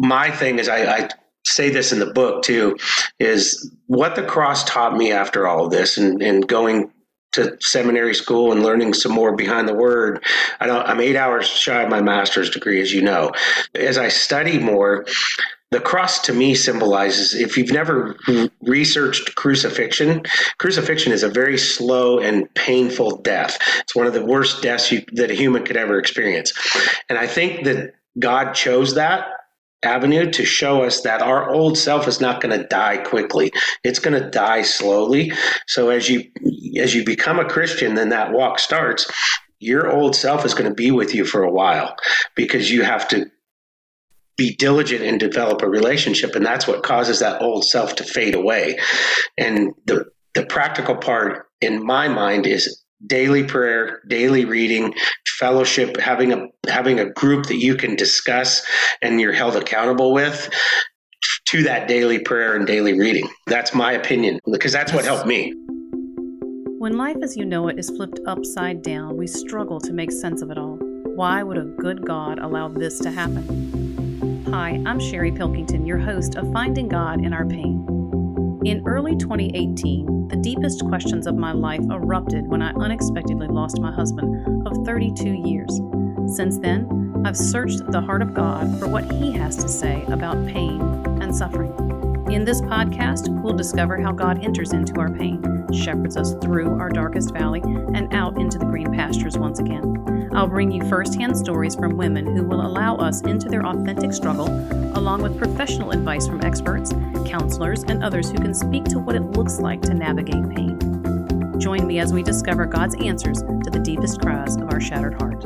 my thing is I, I say this in the book too is what the cross taught me after all of this and, and going to seminary school and learning some more behind the word. I I'm eight hours shy of my master's degree, as you know. As I study more, the cross to me symbolizes if you've never researched crucifixion crucifixion is a very slow and painful death it's one of the worst deaths you, that a human could ever experience and i think that god chose that avenue to show us that our old self is not going to die quickly. It's going to die slowly. So as you as you become a christian then that walk starts. Your old self is going to be with you for a while because you have to be diligent and develop a relationship and that's what causes that old self to fade away. And the the practical part in my mind is daily prayer, daily reading, fellowship, having a having a group that you can discuss and you're held accountable with to that daily prayer and daily reading. That's my opinion because that's what helped me. When life as you know it is flipped upside down, we struggle to make sense of it all. Why would a good God allow this to happen? Hi, I'm Sherry Pilkington, your host of Finding God in Our Pain. In early 2018, the deepest questions of my life erupted when I unexpectedly lost my husband of 32 years. Since then, I've searched the heart of God for what He has to say about pain and suffering. In this podcast, we'll discover how God enters into our pain, shepherds us through our darkest valley, and out into the green pastures once again. I'll bring you firsthand stories from women who will allow us into their authentic struggle, along with professional advice from experts, counselors, and others who can speak to what it looks like to navigate pain. Join me as we discover God's answers to the deepest cries of our shattered heart.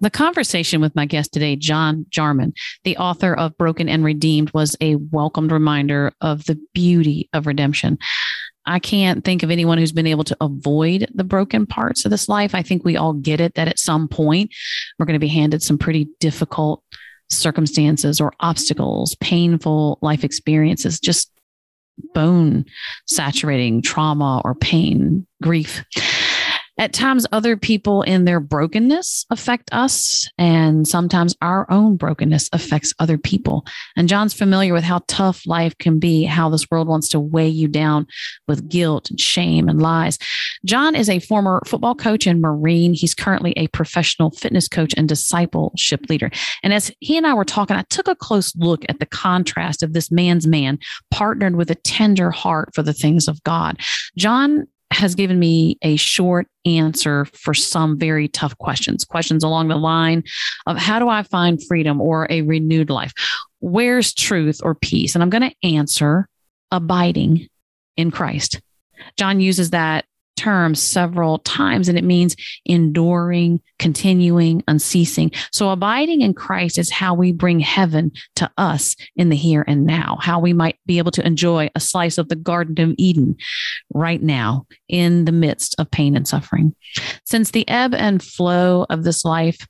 The conversation with my guest today, John Jarman, the author of Broken and Redeemed, was a welcomed reminder of the beauty of redemption. I can't think of anyone who's been able to avoid the broken parts of this life. I think we all get it that at some point we're going to be handed some pretty difficult circumstances or obstacles, painful life experiences, just bone saturating trauma or pain, grief. At times, other people in their brokenness affect us, and sometimes our own brokenness affects other people. And John's familiar with how tough life can be, how this world wants to weigh you down with guilt and shame and lies. John is a former football coach and Marine. He's currently a professional fitness coach and discipleship leader. And as he and I were talking, I took a close look at the contrast of this man's man partnered with a tender heart for the things of God. John has given me a short answer for some very tough questions, questions along the line of how do I find freedom or a renewed life? Where's truth or peace? And I'm going to answer abiding in Christ. John uses that term several times and it means enduring, continuing, unceasing. So abiding in Christ is how we bring heaven to us in the here and now, how we might be able to enjoy a slice of the Garden of Eden right now in the midst of pain and suffering. Since the ebb and flow of this life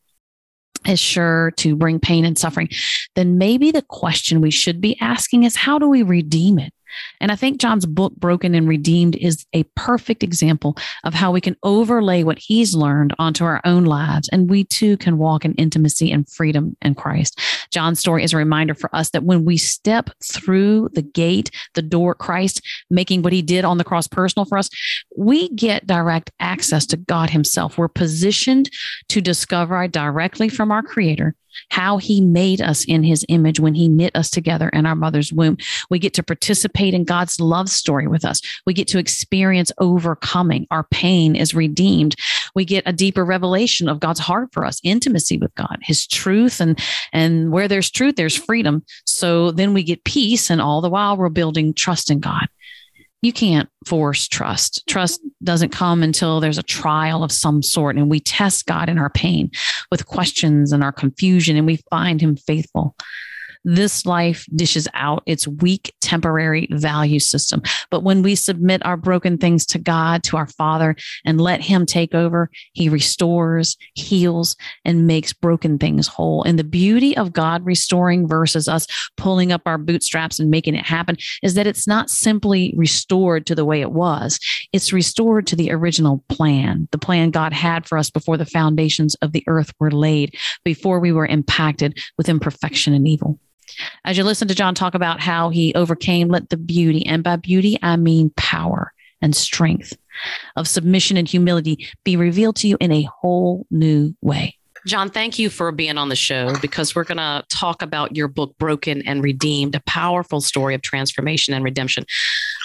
is sure to bring pain and suffering, then maybe the question we should be asking is how do we redeem it? And I think John's book, Broken and Redeemed, is a perfect example of how we can overlay what he's learned onto our own lives, and we too can walk in intimacy and freedom in Christ. John's story is a reminder for us that when we step through the gate, the door, Christ, making what he did on the cross personal for us, we get direct access to God himself. We're positioned to discover directly from our Creator how he made us in his image when he knit us together in our mother's womb. We get to participate in God's love story with us. We get to experience overcoming. Our pain is redeemed. We get a deeper revelation of God's heart for us, intimacy with God, his truth and and where there's truth there's freedom. So then we get peace and all the while we're building trust in God you can't force trust. Mm-hmm. Trust doesn't come until there's a trial of some sort and we test God in our pain with questions and our confusion and we find him faithful this life dishes out its weak temporary value system. But when we submit our broken things to God, to our Father, and let Him take over, He restores, heals, and makes broken things whole. And the beauty of God restoring versus us pulling up our bootstraps and making it happen is that it's not simply restored to the way it was, it's restored to the original plan, the plan God had for us before the foundations of the earth were laid, before we were impacted with imperfection and evil. As you listen to John talk about how he overcame, let the beauty, and by beauty, I mean power and strength of submission and humility be revealed to you in a whole new way. John, thank you for being on the show because we're going to talk about your book, Broken and Redeemed, a powerful story of transformation and redemption,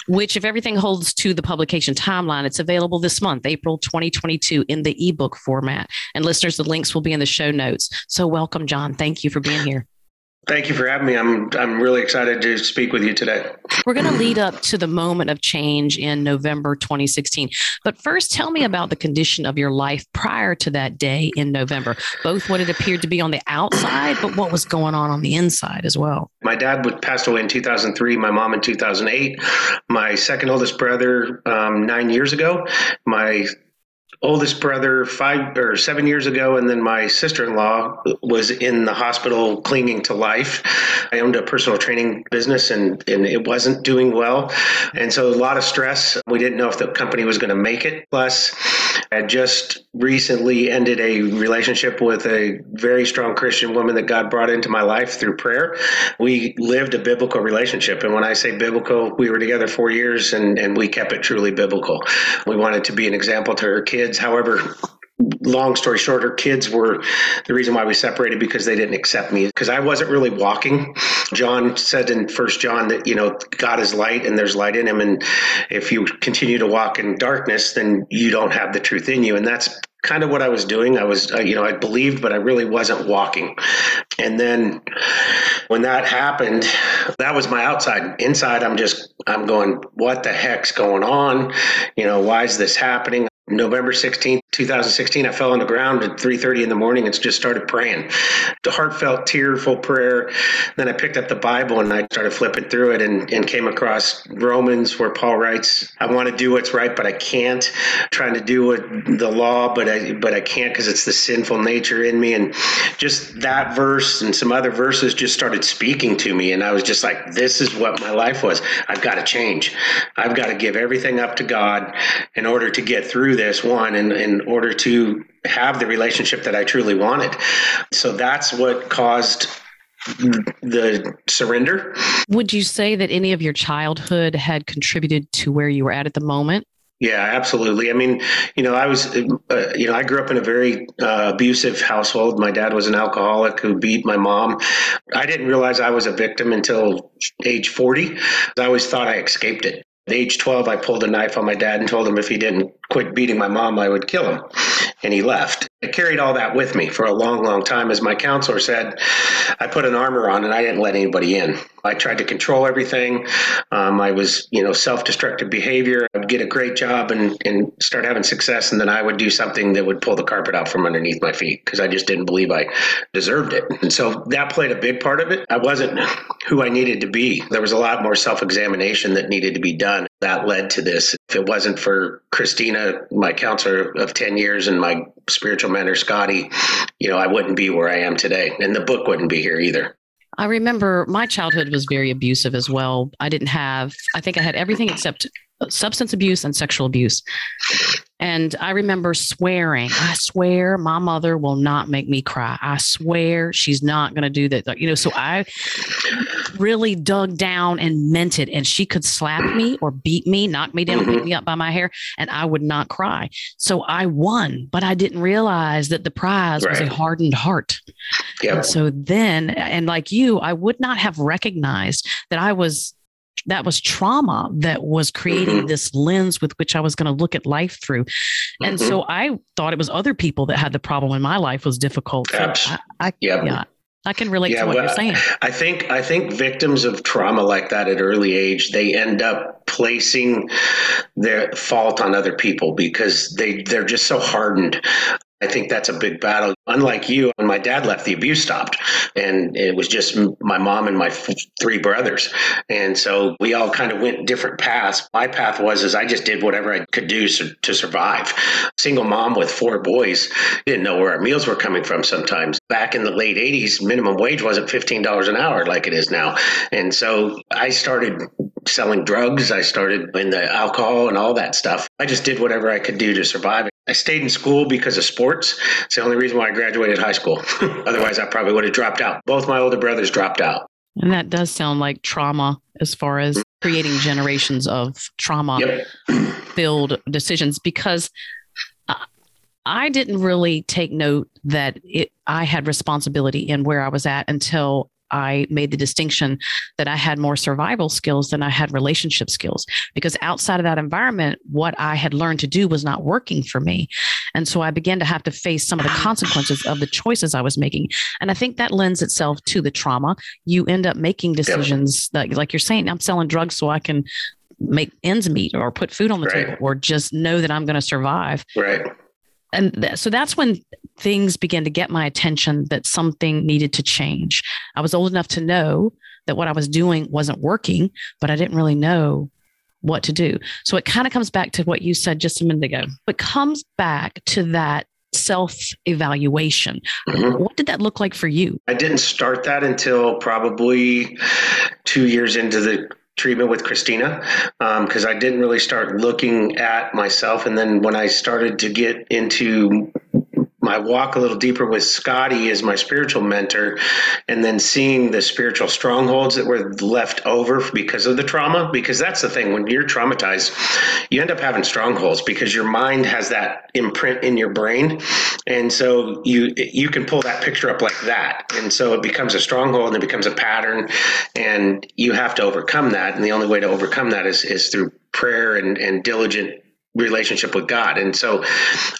which, if everything holds to the publication timeline, it's available this month, April 2022, in the ebook format. And listeners, the links will be in the show notes. So, welcome, John. Thank you for being here. Thank you for having me. I'm I'm really excited to speak with you today. We're going to lead up to the moment of change in November 2016. But first, tell me about the condition of your life prior to that day in November, both what it appeared to be on the outside, but what was going on on the inside as well. My dad passed away in 2003, my mom in 2008, my second oldest brother um, nine years ago, my oldest brother five or seven years ago, and then my sister in law was in the hospital clinging to life. I owned a personal training business and, and it wasn't doing well. And so a lot of stress. We didn't know if the company was going to make it. Plus, I just recently ended a relationship with a very strong Christian woman that God brought into my life through prayer. We lived a biblical relationship. And when I say biblical, we were together four years and, and we kept it truly biblical. We wanted to be an example to her kids kids. However, long story short, her kids were the reason why we separated because they didn't accept me because I wasn't really walking. John said in First John that you know God is light and there's light in Him, and if you continue to walk in darkness, then you don't have the truth in you, and that's kind of what I was doing. I was, uh, you know, I believed, but I really wasn't walking. And then when that happened, that was my outside. Inside, I'm just, I'm going, what the heck's going on? You know, why is this happening? November 16th, 2016, I fell on the ground at 3:30 in the morning and just started praying. The heartfelt, tearful prayer. Then I picked up the Bible and I started flipping through it and, and came across Romans where Paul writes, "I want to do what's right, but I can't. Trying to do what the law, but I but I can't because it's the sinful nature in me." And just that verse and some other verses just started speaking to me, and I was just like, "This is what my life was. I've got to change. I've got to give everything up to God in order to get through." Through this one in, in order to have the relationship that I truly wanted. So that's what caused the surrender. Would you say that any of your childhood had contributed to where you were at at the moment? Yeah, absolutely. I mean, you know, I was, uh, you know, I grew up in a very uh, abusive household. My dad was an alcoholic who beat my mom. I didn't realize I was a victim until age 40. I always thought I escaped it. At age 12, I pulled a knife on my dad and told him if he didn't quit beating my mom, I would kill him. And he left. I carried all that with me for a long, long time. As my counselor said, I put an armor on and I didn't let anybody in. I tried to control everything. Um, I was, you know, self-destructive behavior. I'd get a great job and, and start having success, and then I would do something that would pull the carpet out from underneath my feet because I just didn't believe I deserved it. And so that played a big part of it. I wasn't who I needed to be. There was a lot more self-examination that needed to be done. That led to this. If it wasn't for Christina, my counselor of 10 years, and my spiritual mentor, Scotty, you know, I wouldn't be where I am today. And the book wouldn't be here either. I remember my childhood was very abusive as well. I didn't have, I think I had everything except substance abuse and sexual abuse. And I remember swearing, I swear my mother will not make me cry. I swear she's not going to do that. You know, so I really dug down and meant it. And she could slap me or beat me, knock me down, pick me up by my hair, and I would not cry. So I won, but I didn't realize that the prize right. was a hardened heart. Yep. And so then, and like you, I would not have recognized that I was that was trauma that was creating mm-hmm. this lens with which I was going to look at life through. Mm-hmm. And so I thought it was other people that had the problem in my life was difficult. So I, I, yep. Yeah. I can relate yeah, to what well, you're saying. I think I think victims of trauma like that at early age, they end up placing their fault on other people because they they're just so hardened. I think that's a big battle. Unlike you, when my dad left, the abuse stopped. And it was just my mom and my f- three brothers. And so we all kind of went different paths. My path was is I just did whatever I could do to survive. Single mom with four boys, didn't know where our meals were coming from sometimes. Back in the late 80s, minimum wage wasn't $15 an hour like it is now. And so I started selling drugs. I started in the alcohol and all that stuff. I just did whatever I could do to survive. I stayed in school because of sports. It's the only reason why I graduated high school. Otherwise, I probably would have dropped out. Both my older brothers dropped out. And that does sound like trauma as far as creating generations of trauma yep. filled decisions because I didn't really take note that it, I had responsibility in where I was at until I made the distinction that I had more survival skills than I had relationship skills because outside of that environment, what I had learned to do was not working for me. And so I began to have to face some of the consequences of the choices I was making. And I think that lends itself to the trauma. You end up making decisions that, like you're saying, I'm selling drugs so I can make ends meet or put food on the right. table or just know that I'm going to survive. Right and th- so that's when things began to get my attention that something needed to change. I was old enough to know that what I was doing wasn't working, but I didn't really know what to do. So it kind of comes back to what you said just a minute ago. It comes back to that self evaluation. Mm-hmm. What did that look like for you? I didn't start that until probably two years into the treatment with Christina because um, I didn't really start looking at myself. And then when I started to get into my walk a little deeper with Scotty as my spiritual mentor, and then seeing the spiritual strongholds that were left over because of the trauma. Because that's the thing, when you're traumatized, you end up having strongholds because your mind has that imprint in your brain, and so you you can pull that picture up like that, and so it becomes a stronghold and it becomes a pattern, and you have to overcome that. And the only way to overcome that is is through prayer and, and diligent relationship with God. And so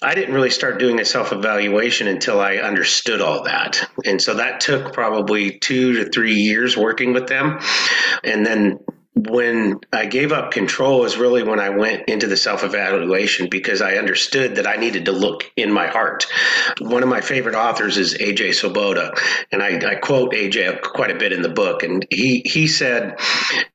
I didn't really start doing a self evaluation until I understood all that. And so that took probably two to three years working with them. And then when I gave up control is really when I went into the self evaluation because I understood that I needed to look in my heart. One of my favorite authors is AJ Swoboda, and I, I, quote AJ quite a bit in the book. And he, he said,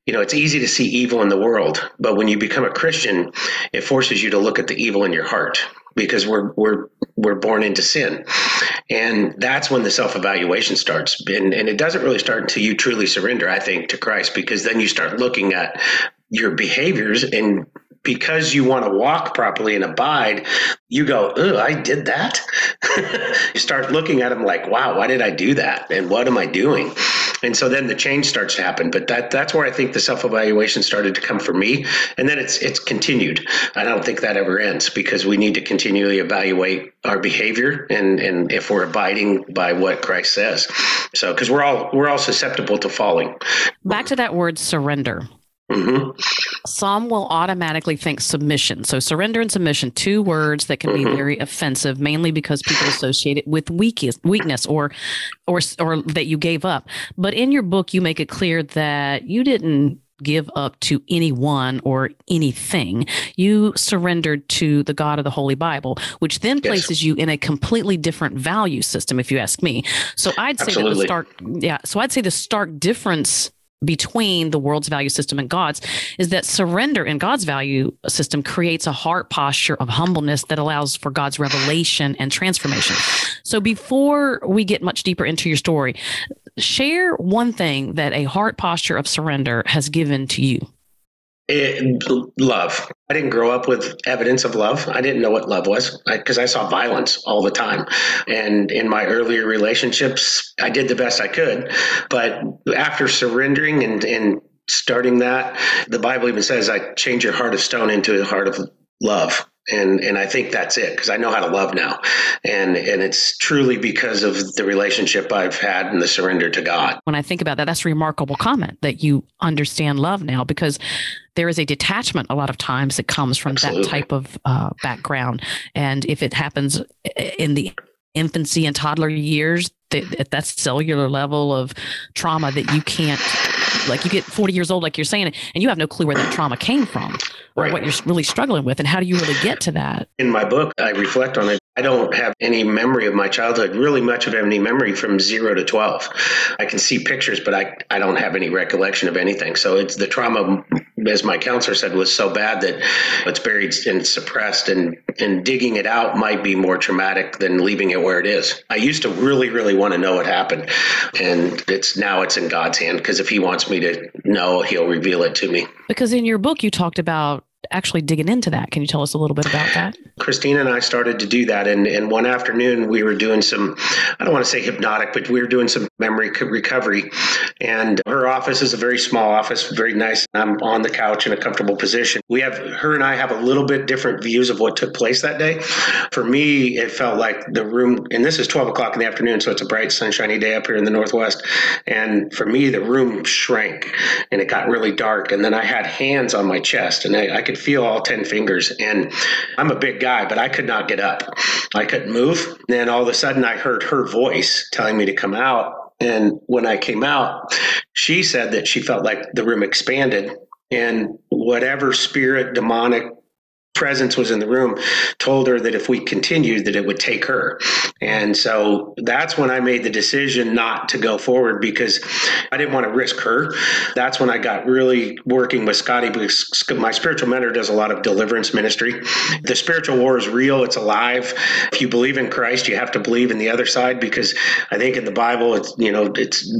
You know, it's easy to see evil in the world, but when you become a Christian, it forces you to look at the evil in your heart because we're we're we're born into sin. And that's when the self-evaluation starts. And, and it doesn't really start until you truly surrender i think to christ because then you start looking at your behaviors and because you want to walk properly and abide, you go, oh, I did that. you start looking at them like, wow, why did I do that? And what am I doing? And so then the change starts to happen. But that that's where I think the self-evaluation started to come for me. And then it's it's continued. I don't think that ever ends because we need to continually evaluate our behavior and, and if we're abiding by what Christ says. So because we're all we're all susceptible to falling. Back to that word surrender. Mm-hmm. Some will automatically think submission. So, surrender and submission, two words that can mm-hmm. be very offensive, mainly because people associate it with weakness, weakness, or, or, or that you gave up. But in your book, you make it clear that you didn't give up to anyone or anything. You surrendered to the God of the Holy Bible, which then places you in a completely different value system, if you ask me. So I'd say Absolutely. that the stark, yeah. So I'd say the stark difference between the world's value system and God's is that surrender in God's value system creates a heart posture of humbleness that allows for God's revelation and transformation. So before we get much deeper into your story, share one thing that a heart posture of surrender has given to you. It, love. I didn't grow up with evidence of love. I didn't know what love was because I, I, saw violence all the time. And in my earlier relationships, I did the best I could. But after surrendering and, and starting that, the Bible even says, I change your heart of stone into a heart of love and and I think that's it because I know how to love now, and and it's truly because of the relationship I've had and the surrender to God. When I think about that, that's a remarkable comment that you understand love now because there is a detachment a lot of times that comes from Absolutely. that type of uh, background, and if it happens in the infancy and toddler years, that, that's cellular level of trauma that you can't like you get 40 years old, like you're saying, and you have no clue where that trauma came from or right. what you're really struggling with. And how do you really get to that? In my book, I reflect on it. I don't have any memory of my childhood, really much of any memory from zero to 12. I can see pictures, but I, I don't have any recollection of anything. So it's the trauma, as my counselor said, was so bad that it's buried and suppressed, and, and digging it out might be more traumatic than leaving it where it is. I used to really, really want to know what happened. And it's now it's in God's hand because if He wants me to know, He'll reveal it to me. Because in your book, you talked about actually digging into that. Can you tell us a little bit about that? Christina and I started to do that. And, and one afternoon, we were doing some, I don't want to say hypnotic, but we were doing some memory recovery. And her office is a very small office, very nice. I'm on the couch in a comfortable position. We have, her and I have a little bit different views of what took place that day. For me, it felt like the room, and this is 12 o'clock in the afternoon, so it's a bright, sunshiny day up here in the Northwest. And for me, the room shrank and it got really dark. And then I had hands on my chest and I, I could feel all 10 fingers. And I'm a big guy, but I could not get up. I couldn't move. And then all of a sudden, I heard her voice telling me to come out. And when I came out, she said that she felt like the room expanded and whatever spirit, demonic presence was in the room told her that if we continued that it would take her. And so that's when i made the decision not to go forward because i didn't want to risk her. That's when i got really working with scotty because my spiritual mentor does a lot of deliverance ministry. The spiritual war is real. It's alive. If you believe in christ you have to believe in the other side because i think in the bible it's you know it's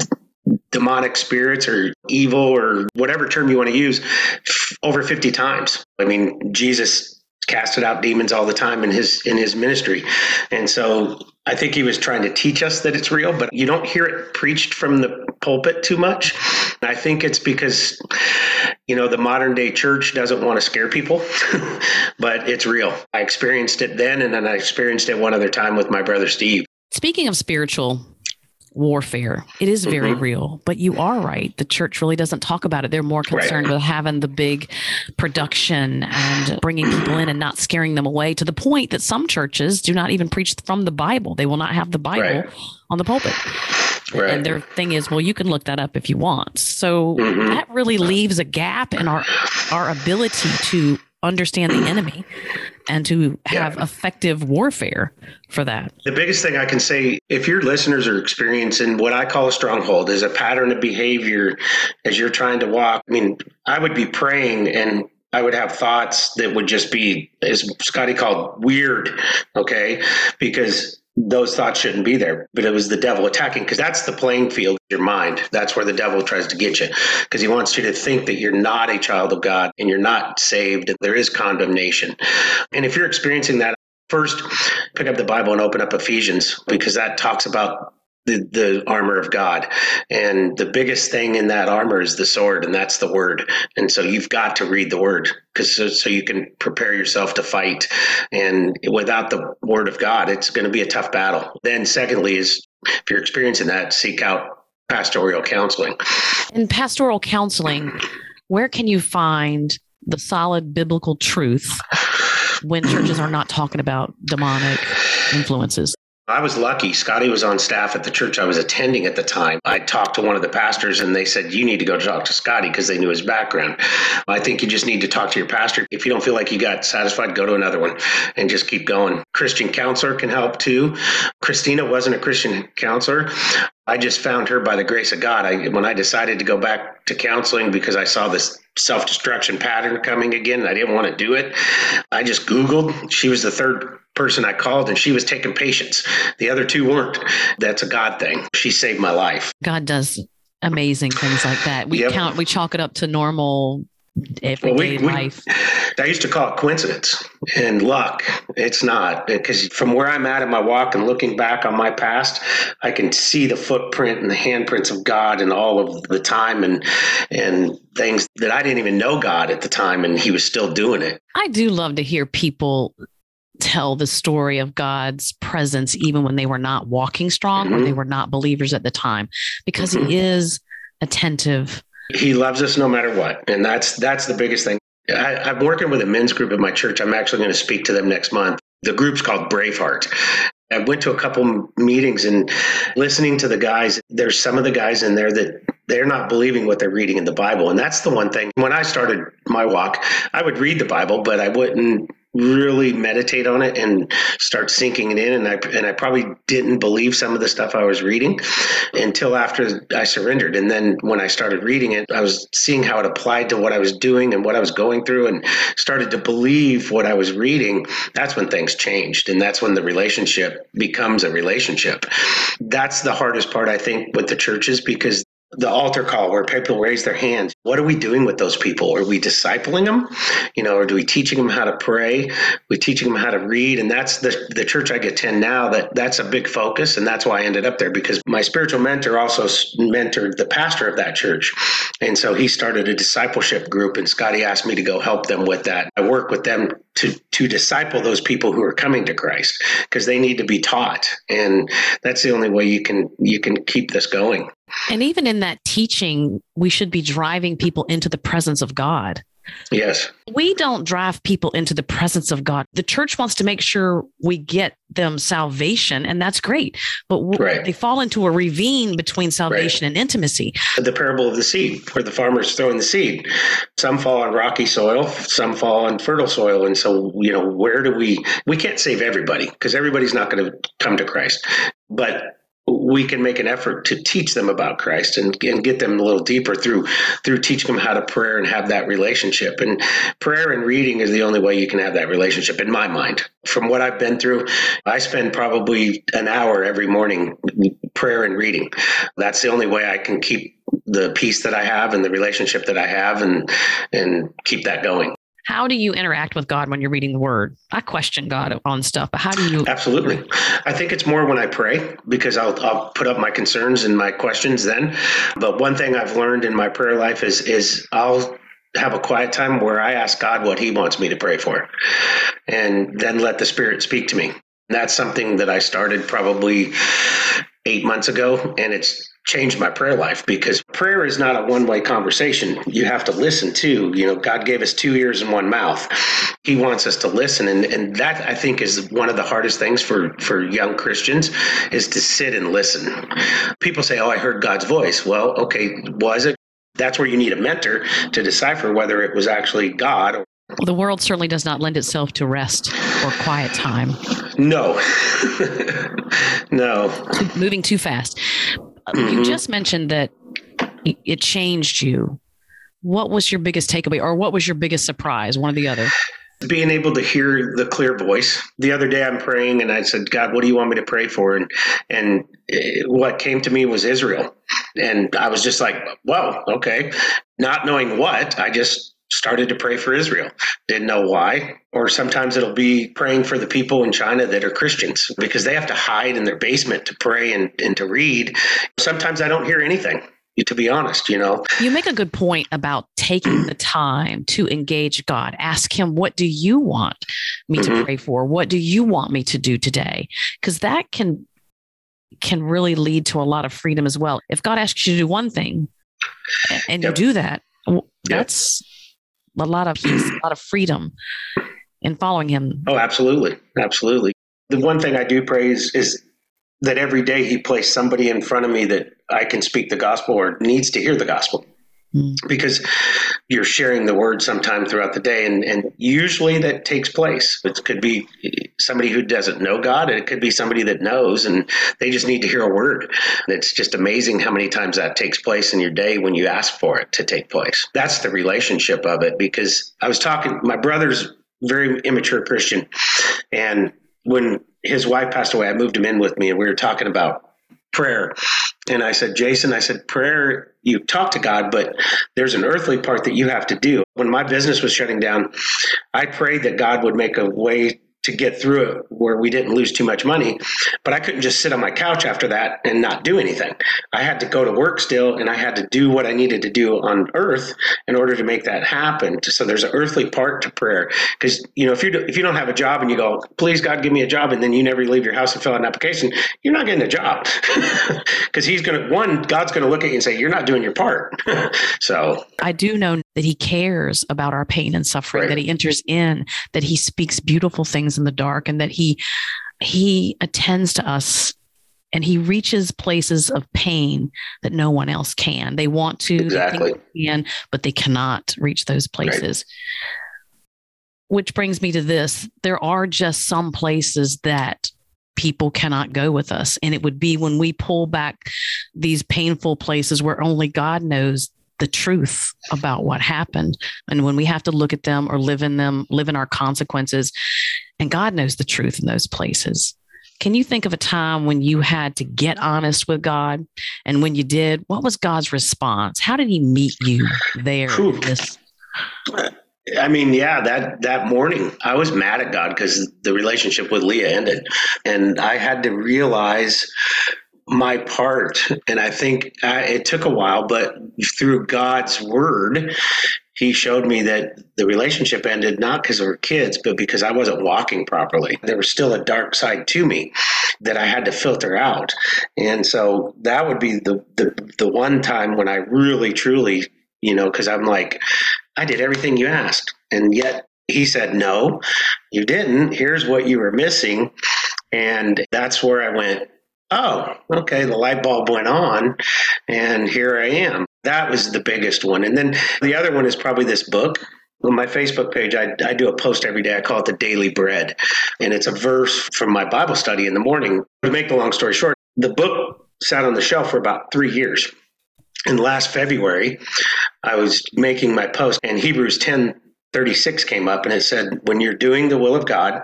demonic spirits or evil or whatever term you want to use over 50 times. I mean, Jesus casted out demons all the time in his in his ministry. And so I think he was trying to teach us that it's real, but you don't hear it preached from the pulpit too much. I think it's because you know the modern day church doesn't want to scare people, but it's real. I experienced it then and then I experienced it one other time with my brother Steve. Speaking of spiritual warfare. It is very mm-hmm. real, but you are right. The church really doesn't talk about it. They're more concerned right. with having the big production and bringing people in and not scaring them away to the point that some churches do not even preach from the Bible. They will not have the Bible right. on the pulpit. Right. And their thing is, well, you can look that up if you want. So mm-hmm. that really leaves a gap in our our ability to understand the enemy and to have yeah. effective warfare for that. The biggest thing I can say, if your listeners are experiencing what I call a stronghold, is a pattern of behavior as you're trying to walk. I mean, I would be praying and I would have thoughts that would just be, as Scotty called, weird. Okay. Because those thoughts shouldn't be there. But it was the devil attacking because that's the playing field, your mind. That's where the devil tries to get you because he wants you to think that you're not a child of God and you're not saved. There is condemnation. And if you're experiencing that, first pick up the Bible and open up Ephesians because that talks about the, the armor of God. And the biggest thing in that armor is the sword, and that's the word. And so you've got to read the word because so, so, you can prepare yourself to fight. And without the word of God, it's going to be a tough battle. Then, secondly, is if you're experiencing that, seek out pastoral counseling. In pastoral counseling, where can you find the solid biblical truth when churches are not talking about demonic influences? I was lucky. Scotty was on staff at the church I was attending at the time. I talked to one of the pastors and they said, You need to go talk to Scotty because they knew his background. I think you just need to talk to your pastor. If you don't feel like you got satisfied, go to another one and just keep going. Christian counselor can help too. Christina wasn't a Christian counselor. I just found her by the grace of God. I, when I decided to go back to counseling because I saw this self destruction pattern coming again, I didn't want to do it. I just Googled. She was the third person I called, and she was taking patients. The other two weren't. That's a God thing. She saved my life. God does amazing things like that. We yep. count, we chalk it up to normal everyday well, we, life. We, I used to call it coincidence and luck. It's not because from where I'm at in my walk and looking back on my past, I can see the footprint and the handprints of God and all of the time and and things that I didn't even know God at the time, and He was still doing it. I do love to hear people tell the story of God's presence even when they were not walking strong mm-hmm. or they were not believers at the time because mm-hmm. he is attentive he loves us no matter what and that's that's the biggest thing I, i'm working with a men's group at my church i'm actually going to speak to them next month the group's called braveheart I went to a couple meetings and listening to the guys, there's some of the guys in there that they're not believing what they're reading in the Bible. And that's the one thing. When I started my walk, I would read the Bible, but I wouldn't really meditate on it and start sinking it in. And I and I probably didn't believe some of the stuff I was reading until after I surrendered. And then when I started reading it I was seeing how it applied to what I was doing and what I was going through and started to believe what I was reading. That's when things changed. And that's when the relationship becomes a relationship. That's the hardest part I think with the churches because the altar call where people raise their hands. What are we doing with those people? Are we discipling them? You know, or do we teaching them how to pray? We teaching them how to read, and that's the the church I attend now. That that's a big focus, and that's why I ended up there because my spiritual mentor also mentored the pastor of that church, and so he started a discipleship group, and Scotty asked me to go help them with that. I work with them to to disciple those people who are coming to Christ because they need to be taught, and that's the only way you can you can keep this going. And even in that teaching, we should be driving people into the presence of God. Yes. We don't drive people into the presence of God. The church wants to make sure we get them salvation, and that's great. But right. they fall into a ravine between salvation right. and intimacy. The parable of the seed, where the farmer's throwing the seed. Some fall on rocky soil, some fall on fertile soil. And so, you know, where do we, we can't save everybody because everybody's not going to come to Christ. But we can make an effort to teach them about Christ and, and get them a little deeper through through teaching them how to pray and have that relationship. And prayer and reading is the only way you can have that relationship in my mind. From what I've been through, I spend probably an hour every morning prayer and reading. That's the only way I can keep the peace that I have and the relationship that I have and and keep that going. How do you interact with God when you're reading the word? I question God on stuff, but how do you? Absolutely. I think it's more when I pray because I'll, I'll put up my concerns and my questions then. But one thing I've learned in my prayer life is, is I'll have a quiet time where I ask God what He wants me to pray for, and then let the Spirit speak to me. That's something that I started probably eight months ago, and it's changed my prayer life because prayer is not a one way conversation. You have to listen too. You know, God gave us two ears and one mouth. He wants us to listen. And, and that I think is one of the hardest things for, for young Christians is to sit and listen. People say, Oh, I heard God's voice. Well, okay, was it? That's where you need a mentor to decipher whether it was actually God or the world certainly does not lend itself to rest or quiet time. No. no. Moving too fast. Mm-hmm. You just mentioned that it changed you. What was your biggest takeaway, or what was your biggest surprise? One or the other. Being able to hear the clear voice. The other day, I'm praying, and I said, "God, what do you want me to pray for?" And and eh, what came to me was Israel, and I was just like, "Whoa, okay." Not knowing what, I just started to pray for Israel. Didn't know why. Or sometimes it'll be praying for the people in China that are Christians because they have to hide in their basement to pray and, and to read. Sometimes I don't hear anything. To be honest, you know, you make a good point about taking the time to engage God. Ask Him, What do you want me mm-hmm. to pray for? What do you want me to do today? Because that can can really lead to a lot of freedom as well. If God asks you to do one thing and yep. you do that, that's yep a lot of peace, a lot of freedom in following him. Oh, absolutely. Absolutely. The one thing I do praise is that every day he placed somebody in front of me that I can speak the gospel or needs to hear the gospel. Mm. Because you're sharing the word sometime throughout the day, and, and usually that takes place. It could be somebody who doesn't know God, and it could be somebody that knows, and they just need to hear a word. And it's just amazing how many times that takes place in your day when you ask for it to take place. That's the relationship of it. Because I was talking, my brother's very immature Christian, and when his wife passed away, I moved him in with me, and we were talking about prayer. And I said, Jason, I said, prayer, you talk to God, but there's an earthly part that you have to do. When my business was shutting down, I prayed that God would make a way to get through it where we didn't lose too much money. But I couldn't just sit on my couch after that and not do anything. I had to go to work still and I had to do what I needed to do on earth in order to make that happen. So there's an earthly part to prayer because you know if you do, if you don't have a job and you go, please God give me a job, and then you never leave your house and fill out an application, you're not getting a job because He's going to one God's going to look at you and say you're not doing your part. so I do know that He cares about our pain and suffering, right. that He enters in, that He speaks beautiful things in the dark and that he he attends to us and he reaches places of pain that no one else can. They want to, exactly. they can, but they cannot reach those places. Right. Which brings me to this. There are just some places that people cannot go with us. And it would be when we pull back these painful places where only God knows the truth about what happened. And when we have to look at them or live in them, live in our consequences, and God knows the truth in those places. Can you think of a time when you had to get honest with God? And when you did, what was God's response? How did he meet you there? I mean, yeah, that that morning I was mad at God because the relationship with Leah ended, and I had to realize my part. And I think uh, it took a while, but through God's word, he showed me that the relationship ended not because of her kids, but because I wasn't walking properly. There was still a dark side to me that I had to filter out. And so that would be the the, the one time when I really truly, you know, because I'm like, I did everything you asked. And yet he said, No, you didn't. Here's what you were missing. And that's where I went, oh, okay, the light bulb went on, and here I am. That was the biggest one. And then the other one is probably this book. On my Facebook page, I, I do a post every day. I call it the Daily Bread. And it's a verse from my Bible study in the morning. To make the long story short, the book sat on the shelf for about three years. And last February, I was making my post, and Hebrews 10 36 came up and it said, When you're doing the will of God,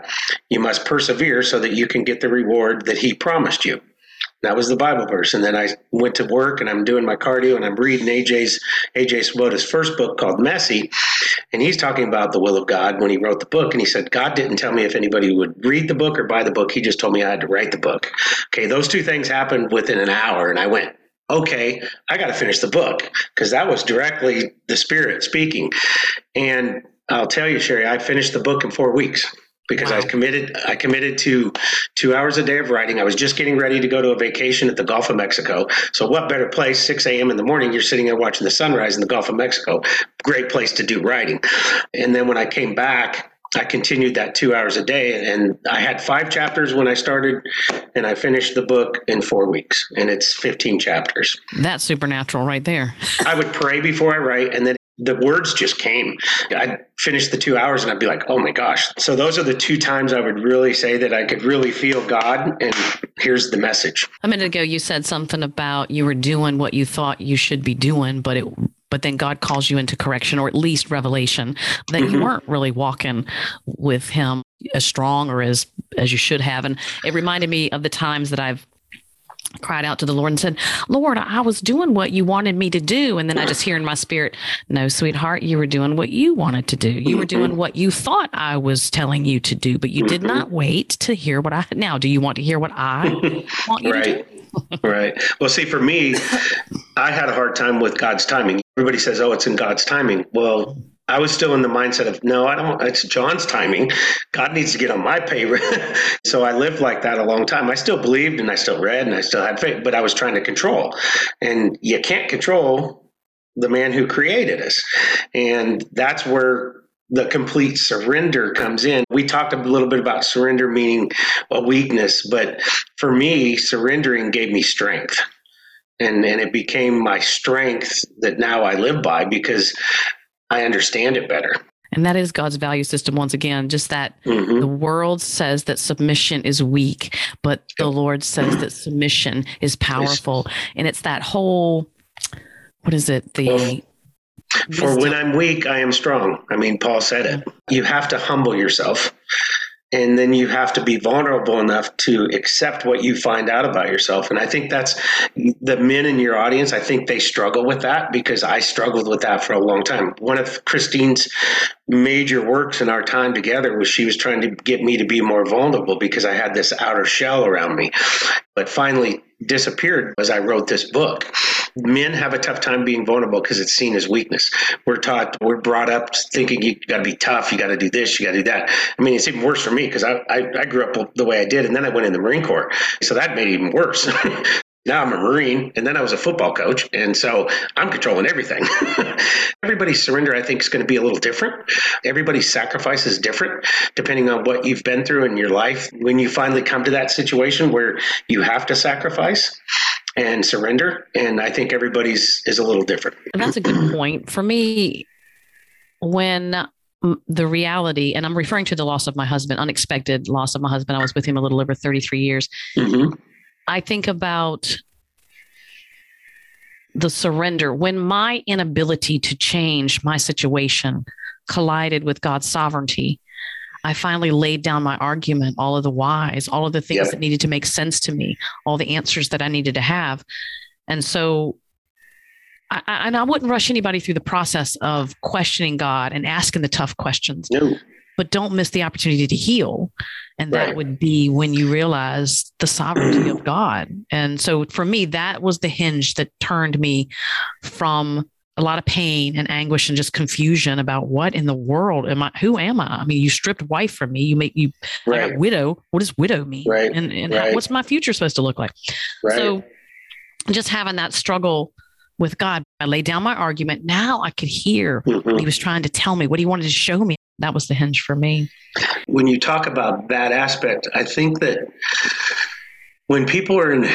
you must persevere so that you can get the reward that He promised you. That was the Bible verse. And then I went to work and I'm doing my cardio and I'm reading AJ's AJ Swoboda's first book called Messy. And he's talking about the will of God when he wrote the book. And he said, God didn't tell me if anybody would read the book or buy the book. He just told me I had to write the book. Okay, those two things happened within an hour. And I went, okay, I got to finish the book because that was directly the Spirit speaking. And I'll tell you, Sherry, I finished the book in four weeks because wow. I committed I committed to two hours a day of writing. I was just getting ready to go to a vacation at the Gulf of Mexico. So what better place? 6 a.m. in the morning, you're sitting there watching the sunrise in the Gulf of Mexico. Great place to do writing. And then when I came back, I continued that two hours a day, and I had five chapters when I started, and I finished the book in four weeks, and it's 15 chapters. That's supernatural right there. I would pray before I write, and then the words just came. I'd finish the two hours and I'd be like, oh my gosh. So those are the two times I would really say that I could really feel God. And here's the message. A minute ago, you said something about you were doing what you thought you should be doing, but it but then God calls you into correction or at least revelation that mm-hmm. you weren't really walking with him as strong or as as you should have. And it reminded me of the times that I've cried out to the Lord and said, Lord, I was doing what you wanted me to do. And then I just hear in my spirit, no, sweetheart, you were doing what you wanted to do. You were doing what you thought I was telling you to do, but you did not wait to hear what I now. Do you want to hear what I want you right. to do? right. Well, see, for me, I had a hard time with God's timing. Everybody says, oh, it's in God's timing. Well, I was still in the mindset of no, I don't. It's John's timing. God needs to get on my pay. so I lived like that a long time. I still believed and I still read and I still had faith, but I was trying to control. And you can't control the man who created us, and that's where the complete surrender comes in. We talked a little bit about surrender meaning a weakness, but for me, surrendering gave me strength. And, and it became my strength that now I live by because I understand it better. And that is God's value system once again, just that mm-hmm. the world says that submission is weak, but the Lord says that submission is powerful. And it's that whole, what is it? The. Well, for when I'm weak, I am strong. I mean, Paul said it. You have to humble yourself and then you have to be vulnerable enough to accept what you find out about yourself. And i think that's the men in your audience i think they struggle with that because i struggled with that for a long time. One of Christina's major works in our time together was she was trying to get me to be more vulnerable because i had this outer shell around me. But finally disappeared as I wrote this book. Men have a tough time being vulnerable because it's seen as weakness. We're taught, we're brought up thinking you got to be tough, you got to do this, you got to do that. I mean, it's even worse for me because I, I, I, grew up the way I did, and then I went in the Marine Corps. So that made it even worse. now I'm a Marine, and then I was a football coach, and so I'm controlling everything. Everybody's surrender, I think, is going to be a little different. Everybody's sacrifice is different depending on what you've been through in your life. When you finally come to that situation where you have to sacrifice and surrender, and I think everybody's is a little different. And that's a good point for me. When the reality, and I'm referring to the loss of my husband, unexpected loss of my husband. I was with him a little over 33 years. Mm-hmm I think about the surrender when my inability to change my situation collided with God's sovereignty. I finally laid down my argument, all of the whys, all of the things Yep. that needed to make sense to me, all the answers that I needed to have. And so, I, I- and I wouldn't rush anybody through the process of questioning God and asking the tough questions, No. but don't miss the opportunity to heal. And that Right. would be when you realize the sovereignty of God. And so for me, that was the hinge that turned me from a lot of pain and anguish and just confusion about what in the world am I? Who am I? I mean, you stripped wife from me. You make you Right. widow. What does widow mean? Right, And and how- what's my future supposed to look like? Right. So just having that struggle with God, I laid down my argument. Now I could hear what Mhm. he was trying to tell me, what he wanted to show me. That was the hinge for me. when you talk about that aspect, I think that when people are in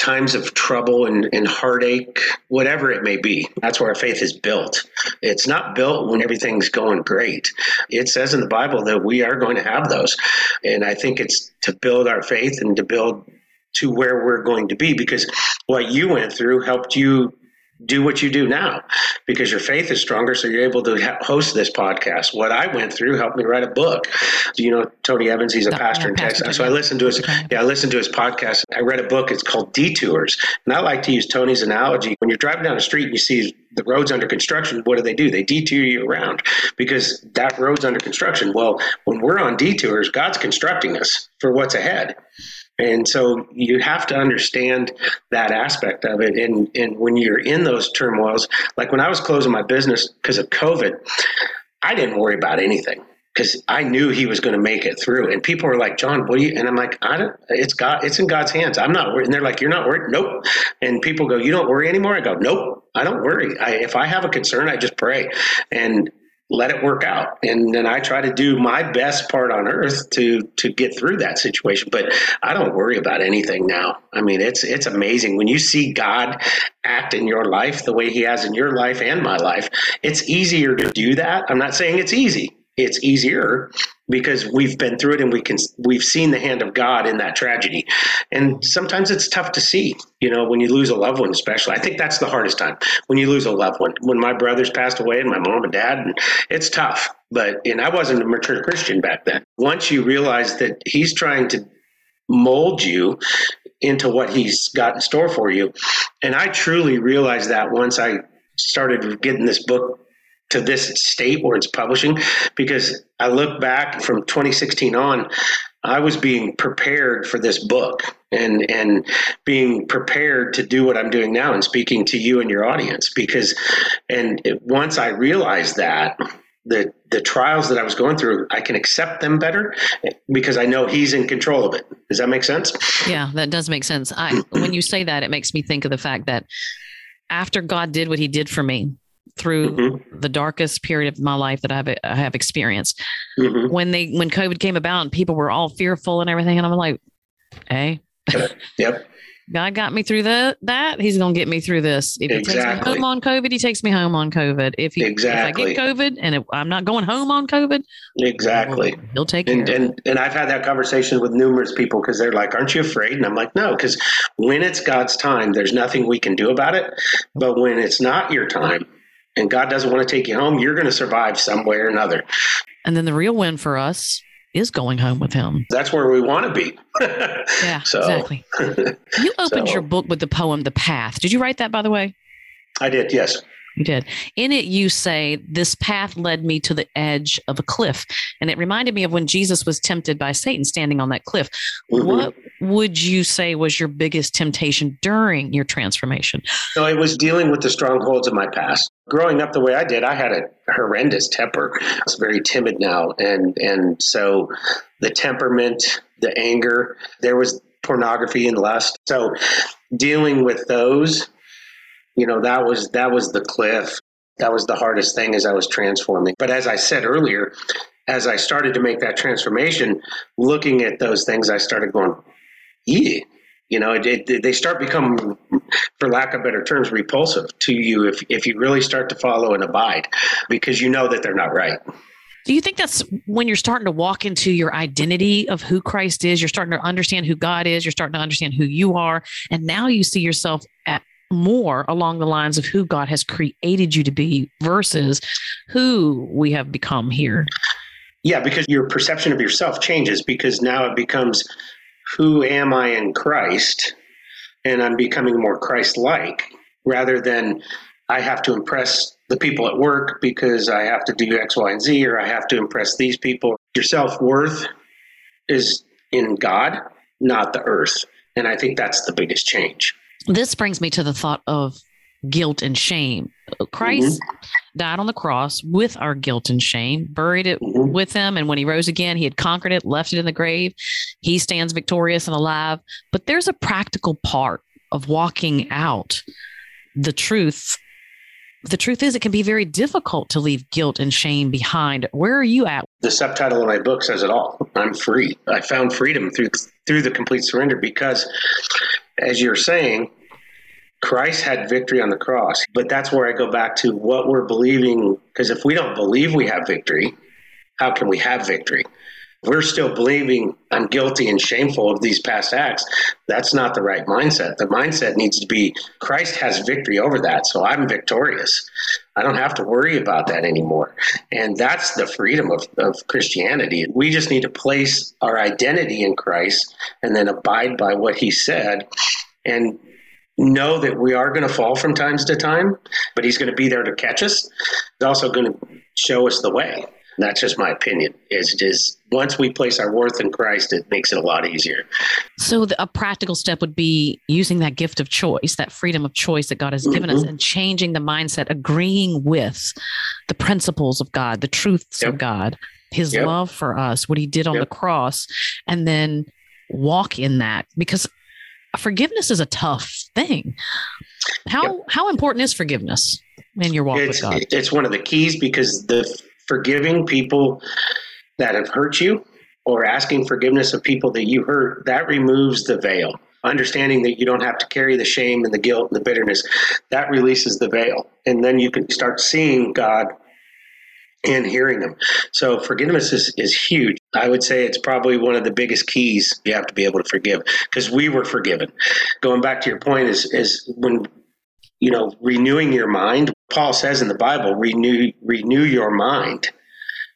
times of trouble and, and heartache, whatever it may be, that's where our faith is built. It's not built when everything's going great. It says in the Bible that we are going to have those. And I think it's to build our faith and to build to where we're going to be because what you went through helped you do what you do now because your faith is stronger so you're able to host this podcast. What i went through helped me write a book. Do you know tony evans? He's a No, pastor in Pastor texas. so i listened to his Okay. yeah i listened to his podcast. I read a book. It's called detours. And i like to use tony's analogy. When you're driving down the street and you see the roads under construction what do they do? They detour you around because that road's under construction. Well when we're on detours god's constructing us for what's ahead and so you have to understand that aspect of it. And, and when you're in those turmoils, like when I was closing my business because of COVID, I didn't worry about anything because I knew he was going to make it through. And people were like, John, what do you? And I'm like, I don't, it's God, it's in God's hands. I'm not worried. And they're like, you're not worried? Nope. And people go, you don't worry anymore? I go, nope, I don't worry. I, if I have a concern, I just pray. And let it work out. And then i try to do my best part on earth to to get through that situation. But i don't worry about anything now. I mean it's it's amazing. When you see god act in your life the way he has in your life and my life it's easier to do that. I'm not saying it's easy it's easier because we've been through it and we can we've seen the hand of god in that tragedy. And sometimes it's tough to see you know when you lose a loved one especially. I think that's the hardest time when you lose a loved one. When my brothers passed away and my mom and dad and it's tough. But and i wasn't a mature christian back then. Once you realize that he's trying to mold you into what he's got in store for you. And i truly realized that once i started getting this book to this state where it's publishing because I look back from 2016 on, I was being prepared for this book and and being prepared to do what I'm doing now and speaking to you and your audience because and it, once I realized that the the trials that I was going through, I can accept them better because I know he's in control of it. Does that make sense? Yeah, that does make sense. I when you say that, it makes me think of the fact that after God did what He did for me through Mhm. the darkest period of my life that I've I have experienced, Mhm. when they when COVID came about and people were all fearful and everything, and I'm like, hey, Yep. God got me through that. That He's going to get me through this. If He takes Exactly. me home on COVID, He takes me home on COVID. If he Exactly. if I get COVID and if I'm not going home on COVID, Exactly. He'll take care. And, and and I've had that conversation with numerous people because they're like, "Aren't you afraid?" And I'm like, "No," because when it's God's time, there's nothing we can do about it. But when it's not your time, and God doesn't want to take you home, you're going to survive some way or another. And then the real win for us is going home with Him. That's where we want to be. Yeah, So- exactly. You opened So- your book with the poem "The Path." Did you write that, by the way? I did, yes. You did. In it, you say, This path led me to the edge of a cliff. And it reminded me of when Jesus was tempted by Satan standing on that cliff. Mhm. What would you say was your biggest temptation during your transformation? So it was dealing with the strongholds of my past. Growing up the way I did, I had a horrendous temper. I was very timid now, and and so the temperament, the anger, there was pornography and lust. So dealing with those, you know, that was that was the cliff. That was the hardest thing as I was transforming. But as I said earlier, as I started to make that transformation, looking at those things, I started going, yeah. You know, it, it, they start becoming for lack of better terms, repulsive to you if, if you really start to follow and abide because you know that they're not right. Do you think that's when you're starting to walk into your identity of who Christ is? You're starting to understand who God is. You're starting to understand who you are. And now you see yourself at more along the lines of who God has created you to be versus who we have become here. Yeah, because your perception of yourself changes because now it becomes who am I in Christ? And I'm becoming more Christ like rather than I have to impress the people at work because I have to do X, Y, and Z, or I have to impress these people. Your self worth is in God, not the earth. And I think that's the biggest change. This brings me to the thought of guilt and shame. Christ mm-hmm. died on the cross with our guilt and shame, buried it mm-hmm. with him. And when he rose again, he had conquered it, left it in the grave. He stands victorious and alive. But there's a practical part of walking out the truth. The truth is, it can be very difficult to leave guilt and shame behind. Where are you at? The subtitle of my book says it all. I'm free. I found freedom through through the complete surrender because, as you're saying, Christ had victory on the cross. But that's where I go back to what we're believing. Because if we don't believe we have victory, how can we have victory? we're still believing I'm guilty and shameful of these past acts, that's not the right mindset. The mindset needs to be Christ has victory over that, so I'm victorious. I don't have to worry about that anymore. And that's the freedom of, of Christianity. We just need to place our identity in Christ and then abide by what he said. And know that we are going to fall from times to time, but he's going to be there to catch us. He's also going to show us the way. That's just my opinion. Is just once we place our worth in Christ, it makes it a lot easier. So the, a practical step would be using that gift of choice, that freedom of choice that God has given mm-hmm. us, and changing the mindset, agreeing with the principles of God, the truths yep. of God, His yep. love for us, what He did on yep. the cross, and then walk in that because forgiveness is a tough thing. How how important is forgiveness in your walk it's, with God? It's one of the keys because the forgiving people that have hurt you or asking forgiveness of people that you hurt, that removes the veil. Understanding that you don't have to carry the shame and the guilt and the bitterness, that releases the veil. And then you can start seeing God and hearing them. So forgiveness is, is huge. I would say it's probably one of the biggest keys you have to be able to forgive because we were forgiven. Going back to your point is is when you know renewing your mind Paul says in the Bible, renew renew your mind,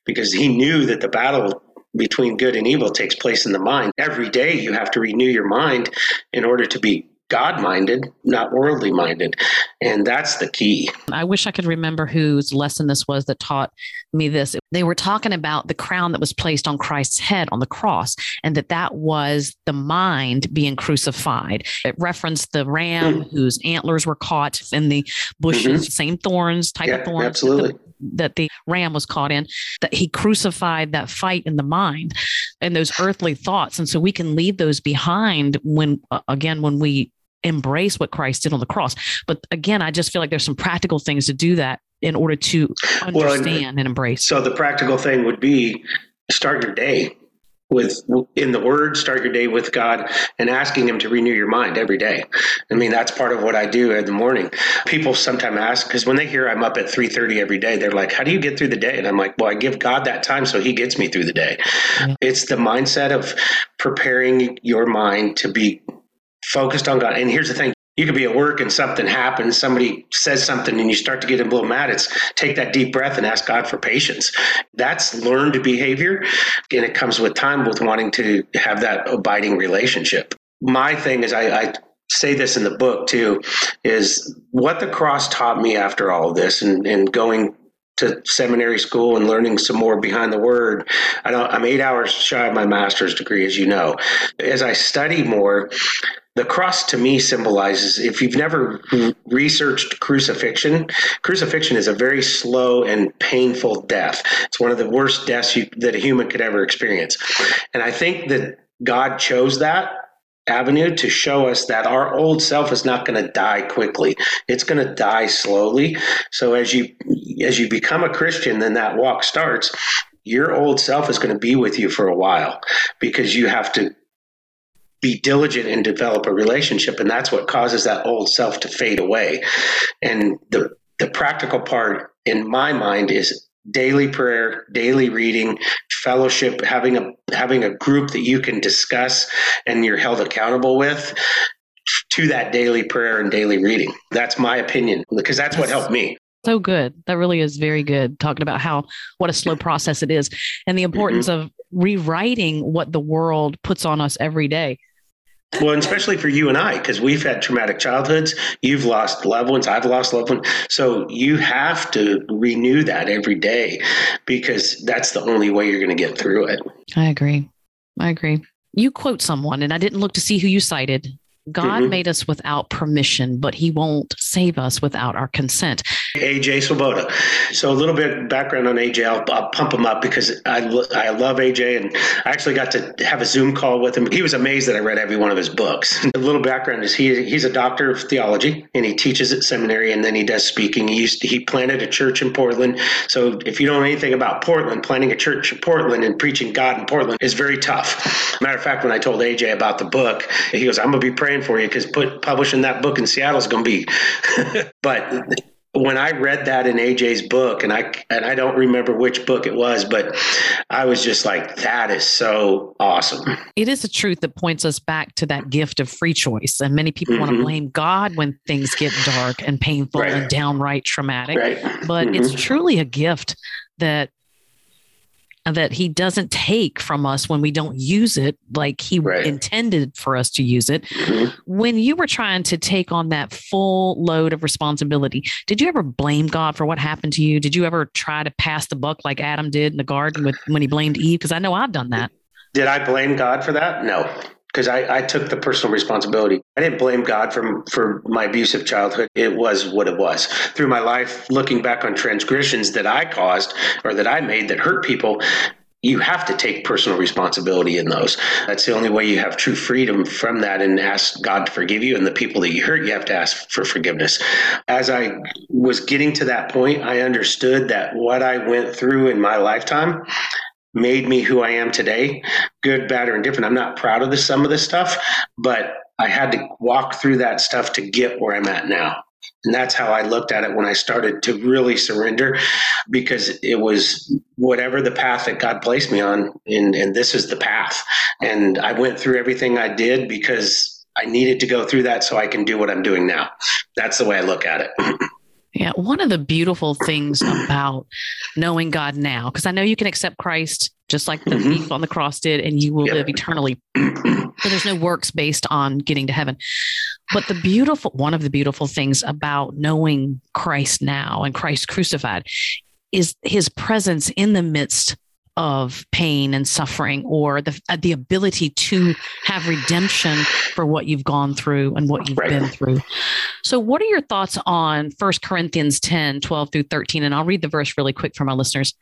because he knew that the battle between good and evil takes place in the mind. Every day you have to renew your mind in order to be God minded, not worldly minded. And that's the key. I wish I could remember whose lesson this was that taught me this. They were talking about the crown that was placed on Christ's head on the cross, and that that was the mind being crucified. It referenced the ram mm-hmm. whose antlers were caught in the bushes, mm-hmm. same thorns, type yeah, of thorns. Absolutely. That the, that the ram was caught in, that he crucified that fight in the mind and those earthly thoughts. And so we can leave those behind when, uh, again, when we embrace what Christ did on the cross. But again, I just feel like there's some practical things to do that in order to understand well, and, and embrace. So the practical thing would be start your day with in the word start your day with god and asking him to renew your mind every day i mean that's part of what i do in the morning people sometimes ask because when they hear i'm up at 3.30 every day they're like how do you get through the day and i'm like well i give god that time so he gets me through the day yeah. it's the mindset of preparing your mind to be focused on God. And here's the thing you could be at work and something happens, somebody says something and you start to get a little mad. It's take that deep breath and ask God for patience. That's learned behavior. And it comes with time with wanting to have that abiding relationship. My thing is, I, I say this in the book too, is what the cross taught me after all of this and, and going to seminary school and learning some more behind the word. I I'm eight hours shy of my master's degree, as you know. As I study more, the cross to me symbolizes if you've never researched crucifixion crucifixion is a very slow and painful death it's one of the worst deaths you, that a human could ever experience and i think that god chose that avenue to show us that our old self is not going to die quickly. It's going to die slowly. So as you as you become a christian then that walk starts your old self is going to be with you for a while because you have to be diligent and develop a relationship and that's what causes that old self to fade away. And the the practical part in my mind is daily prayer daily reading fellowship having a having a group that you can discuss and you're held accountable with to that daily prayer and daily reading that's my opinion because that's what helped me So good. That really is very good. Talking about how what a slow process it is and the importance mm-hmm. of rewriting what the world puts on us every day. Well, especially for you and I, because we've had traumatic childhoods. You've lost loved ones. I've lost loved ones. So you have to renew that every day because that's the only way you're going to get through it. I agree. I agree. You quote someone, and I didn't look to see who you cited. God mm-hmm. made us without permission, but he won't save us without our consent. AJ Swoboda. So a little bit background on AJ. I'll, I'll pump him up because I, I love AJ and I actually got to have a Zoom call with him. He was amazed that I read every one of his books. a little background is he he's a doctor of theology and he teaches at seminary and then he does speaking. He used to, he planted a church in Portland. So if you don't know anything about Portland, planting a church in Portland and preaching God in Portland is very tough. Matter of fact, when I told AJ about the book, he goes, "I'm gonna be praying." Praying for you because put publishing that book in Seattle is going to be. but when I read that in AJ's book, and I and I don't remember which book it was, but I was just like, that is so awesome. It is a truth that points us back to that gift of free choice, and many people mm-hmm. want to blame God when things get dark and painful right. and downright traumatic. Right. But mm-hmm. it's truly a gift that that he doesn't take from us when we don't use it like he right. intended for us to use it. Mm-hmm. When you were trying to take on that full load of responsibility, did you ever blame God for what happened to you? Did you ever try to pass the buck like Adam did in the garden with when he blamed Eve? Because I know I've done that. Did I blame God for that? No because I, I, took the personal responsibility. I didn't blame God for, for my abusive childhood. It was what it was. Through my life, looking back on transgressions that I caused or that I made that hurt people, you have to take personal responsibility in those. That's the only way you have true freedom from that and ask God to forgive you. And the people that you hurt, you have to ask for forgiveness. As I was getting to that point, I understood that what I went through in my lifetime made me who I am today, good, bad, or indifferent. I'm not proud of the, some of this stuff, but I had to walk through that stuff to get where I'm at now. And that's how I looked at it when I started to really surrender because it was whatever the path that God placed me on, and, and this is the path. And I went through everything I did because I needed to go through that so I can do what I'm doing now. That's the way I look at it. Yeah, one of the beautiful things about knowing God now, because I know you can accept Christ just like the mm-hmm. thief on the cross did, and you will yep. live eternally. so there's no works based on getting to heaven. But the beautiful, one of the beautiful things about knowing Christ now and Christ crucified is his presence in the midst of pain and suffering or the uh, the ability to have redemption for what you've gone through and what you've right. been through. So what are your thoughts on 1 Corinthians 10, 12 through 13 and I'll read the verse really quick for my listeners.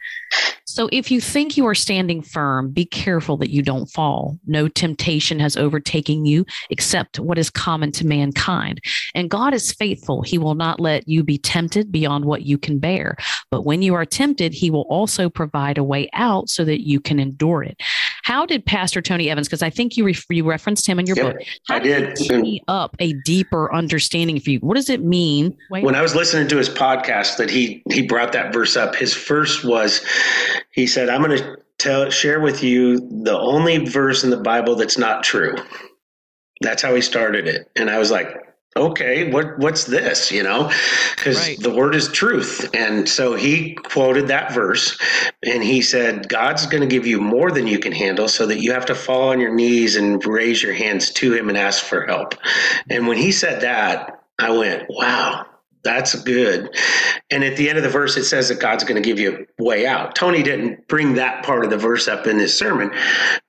So if you think you are standing firm, be careful that you don't fall. No temptation has overtaken you except what is common to mankind. And God is faithful. He will not let you be tempted beyond what you can bear. But when you are tempted, he will also provide a way out so that you can endure it. How did Pastor Tony Evans, because I think you, re- you referenced him in your yep, book, how I did, did he up a deeper understanding for you? What does it mean? Wait, when I was listening to his podcast that he he brought that verse up, his first was he said, I'm going to tell share with you the only verse in the Bible that's not true. That's how he started it. And I was like, okay what what's this you know because right. the word is truth and so he quoted that verse and he said god's going to give you more than you can handle so that you have to fall on your knees and raise your hands to him and ask for help and when he said that i went wow that's good. And at the end of the verse, it says that God's going to give you a way out. Tony didn't bring that part of the verse up in his sermon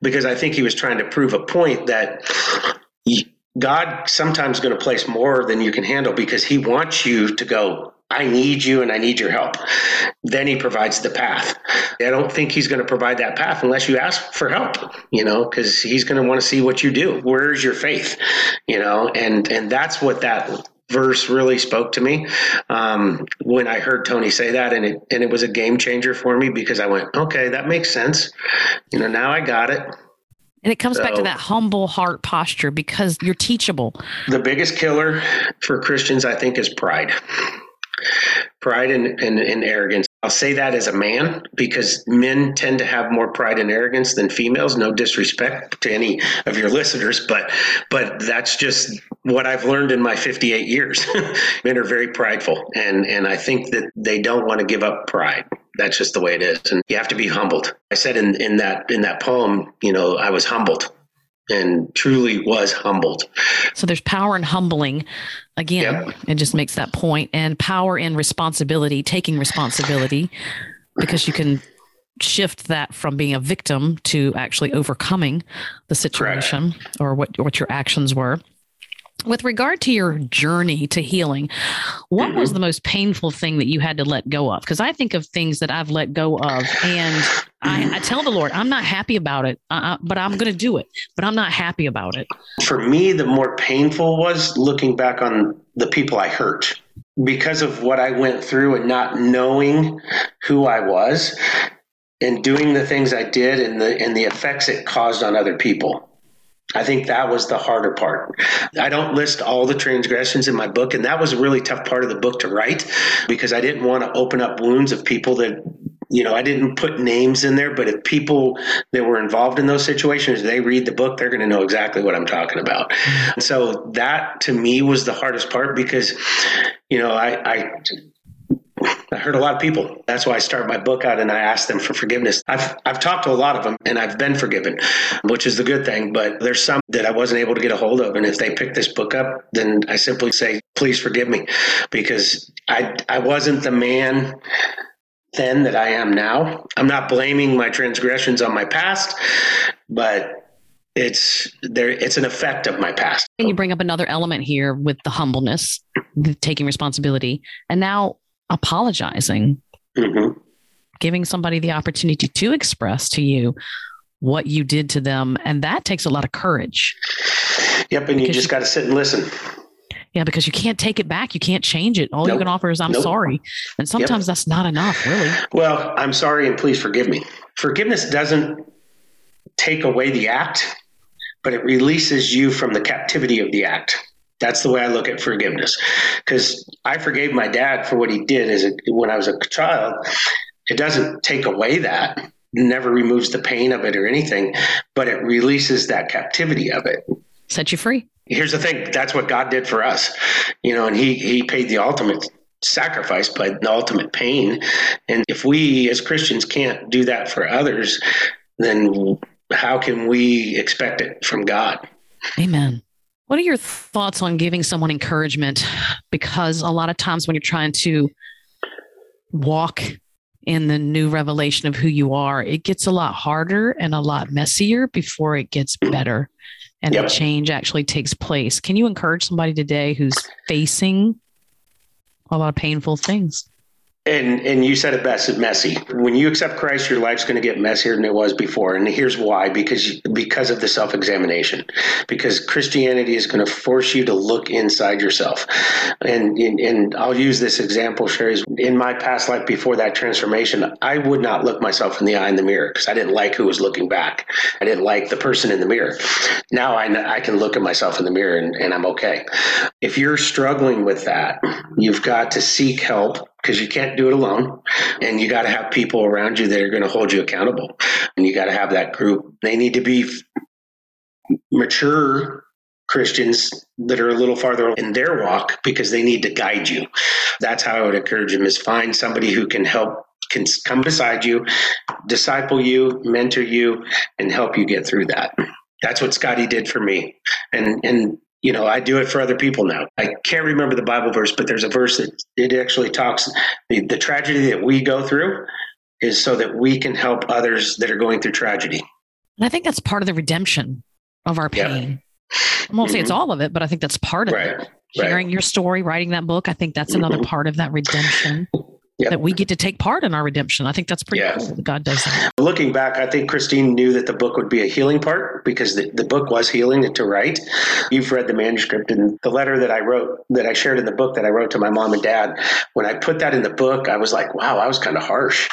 because I think he was trying to prove a point that God sometimes going to place more than you can handle because he wants you to go, I need you and I need your help. Then he provides the path. I don't think he's going to provide that path unless you ask for help, you know, because he's going to want to see what you do. Where's your faith? You know, and and that's what that verse really spoke to me um, when I heard Tony say that, and it and it was a game changer for me because I went, okay, that makes sense. You know, now I got it. And it comes so, back to that humble heart posture because you're teachable. The biggest killer for Christians, I think, is pride. Pride and, and, and arrogance. I'll say that as a man because men tend to have more pride and arrogance than females. No disrespect to any of your listeners, but but that's just what I've learned in my 58 years. men are very prideful, and and I think that they don't want to give up pride. That's just the way it is, and you have to be humbled. I said in in that in that poem, you know, I was humbled and truly was humbled. So there's power in humbling. Again, yep. it just makes that point and power in responsibility, taking responsibility because you can shift that from being a victim to actually overcoming the situation Correct. or what what your actions were. With regard to your journey to healing, what mm-hmm. was the most painful thing that you had to let go of? Because I think of things that I've let go of, and I, I tell the Lord, I'm not happy about it, uh, but I'm going to do it, but I'm not happy about it. For me, the more painful was looking back on the people I hurt because of what I went through and not knowing who I was and doing the things I did and the and the effects it caused on other people. I think that was the harder part. I don't list all the transgressions in my book, and that was a really tough part of the book to write because I didn't want to open up wounds of people that, you know, I didn't put names in there, but if people that were involved in those situations, they read the book, they're going to know exactly what I'm talking about. So that to me was the hardest part because, you know, I, I I hurt a lot of people. That's why I start my book out and I ask them for forgiveness. I've I've talked to a lot of them and I've been forgiven, which is the good thing. But there's some that I wasn't able to get a hold of, and if they pick this book up, then I simply say, please forgive me, because I I wasn't the man then that I am now. I'm not blaming my transgressions on my past, but it's there it's an effect of my past and you bring up another element here with the humbleness the taking responsibility and now apologizing, mm-hmm. giving somebody the opportunity to express to you what you did to them. And that takes a lot of courage. Yep. And you just got to sit and listen. Yeah, because you can't take it back. You can't change it. All nope. you can offer is I'm nope. sorry. And sometimes yep. that's not enough, really. Well, I'm sorry and please forgive me. Forgiveness doesn't take away the act, but it releases you from the captivity of the act. That's the way I look at forgiveness. Because I forgave my dad for what he did as a, when I was a child. It doesn't take away that, it never removes the pain of it or anything, but it releases that captivity of it. Set you free. Here's the thing that's what God did for us, you know, and he, he paid the ultimate sacrifice by the ultimate pain. And if we as Christians can't do that for others, then how can we expect it from God? Amen. What are your thoughts on giving someone encouragement? Because a lot of times when you're trying to walk in the new revelation of who you are, it gets a lot harder and a lot messier before it gets better and yep. the change actually takes place. Can you encourage somebody today who's facing a lot of painful things? And and you said it best, it's messy. When you accept Christ, your life's going to get messier than it was before. And here's why: because because of the self examination. Because Christianity is going to force you to look inside yourself. And, and and I'll use this example, Sherry. In my past life before that transformation, I would not look myself in the eye in the mirror because I didn't like who was looking back. I didn't like the person in the mirror. Now I I can look at myself in the mirror and, and I'm okay. If you're struggling with that, you've got to seek help because you can't do it alone. And you got to have people around you that are going to hold you accountable. And you got to have that group. They need to be mature Christians that are a little farther in their walk because they need to guide you. That's how I would encourage them is find somebody who can help can come beside you, disciple you, mentor you, and help you get through that. That's what Scotty did for me. And and you know, I do it for other people now. I can't remember the Bible verse, but there's a verse that it actually talks the, the tragedy that we go through is so that we can help others that are going through tragedy. And I think that's part of the redemption of our pain. Yeah. I won't mm-hmm. say it's all of it, but I think that's part of right. it. Sharing right. your story, writing that book, I think that's another mm-hmm. part of that redemption yep. that we get to take part in our redemption. I think that's pretty cool that God does that. Looking back, I think Christina knew that the book would be a healing part because the, the book was healing to write. You've read the manuscript and the letter that I wrote, that I shared in the book that I wrote to my mom and dad. When I put that in the book, I was like, wow, I was kind of harsh,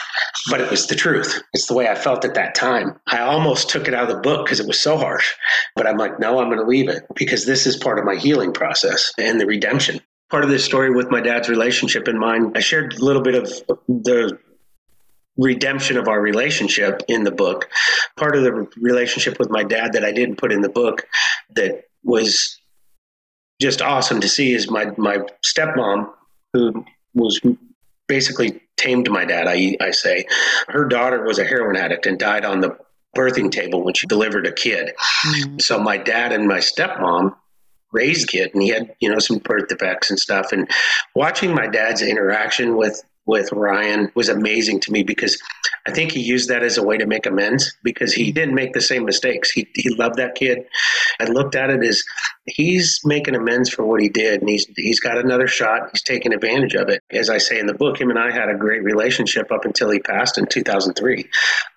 but it was the truth. It's the way I felt at that time. I almost took it out of the book because it was so harsh, but I'm like, no, I'm going to leave it because this is part of my healing process and the redemption part of this story with my dad's relationship in mind. I shared a little bit of the redemption of our relationship in the book. Part of the relationship with my dad that I didn't put in the book that was just awesome to see is my my stepmom who was basically tamed my dad I I say her daughter was a heroin addict and died on the birthing table when she delivered a kid. Mm-hmm. So my dad and my stepmom raised kid and he had you know some birth defects and stuff and watching my dad's interaction with with Ryan was amazing to me because I think he used that as a way to make amends because he didn't make the same mistakes. He, he loved that kid. I looked at it as he's making amends for what he did and he's he's got another shot. He's taking advantage of it. As I say in the book, him and I had a great relationship up until he passed in 2003.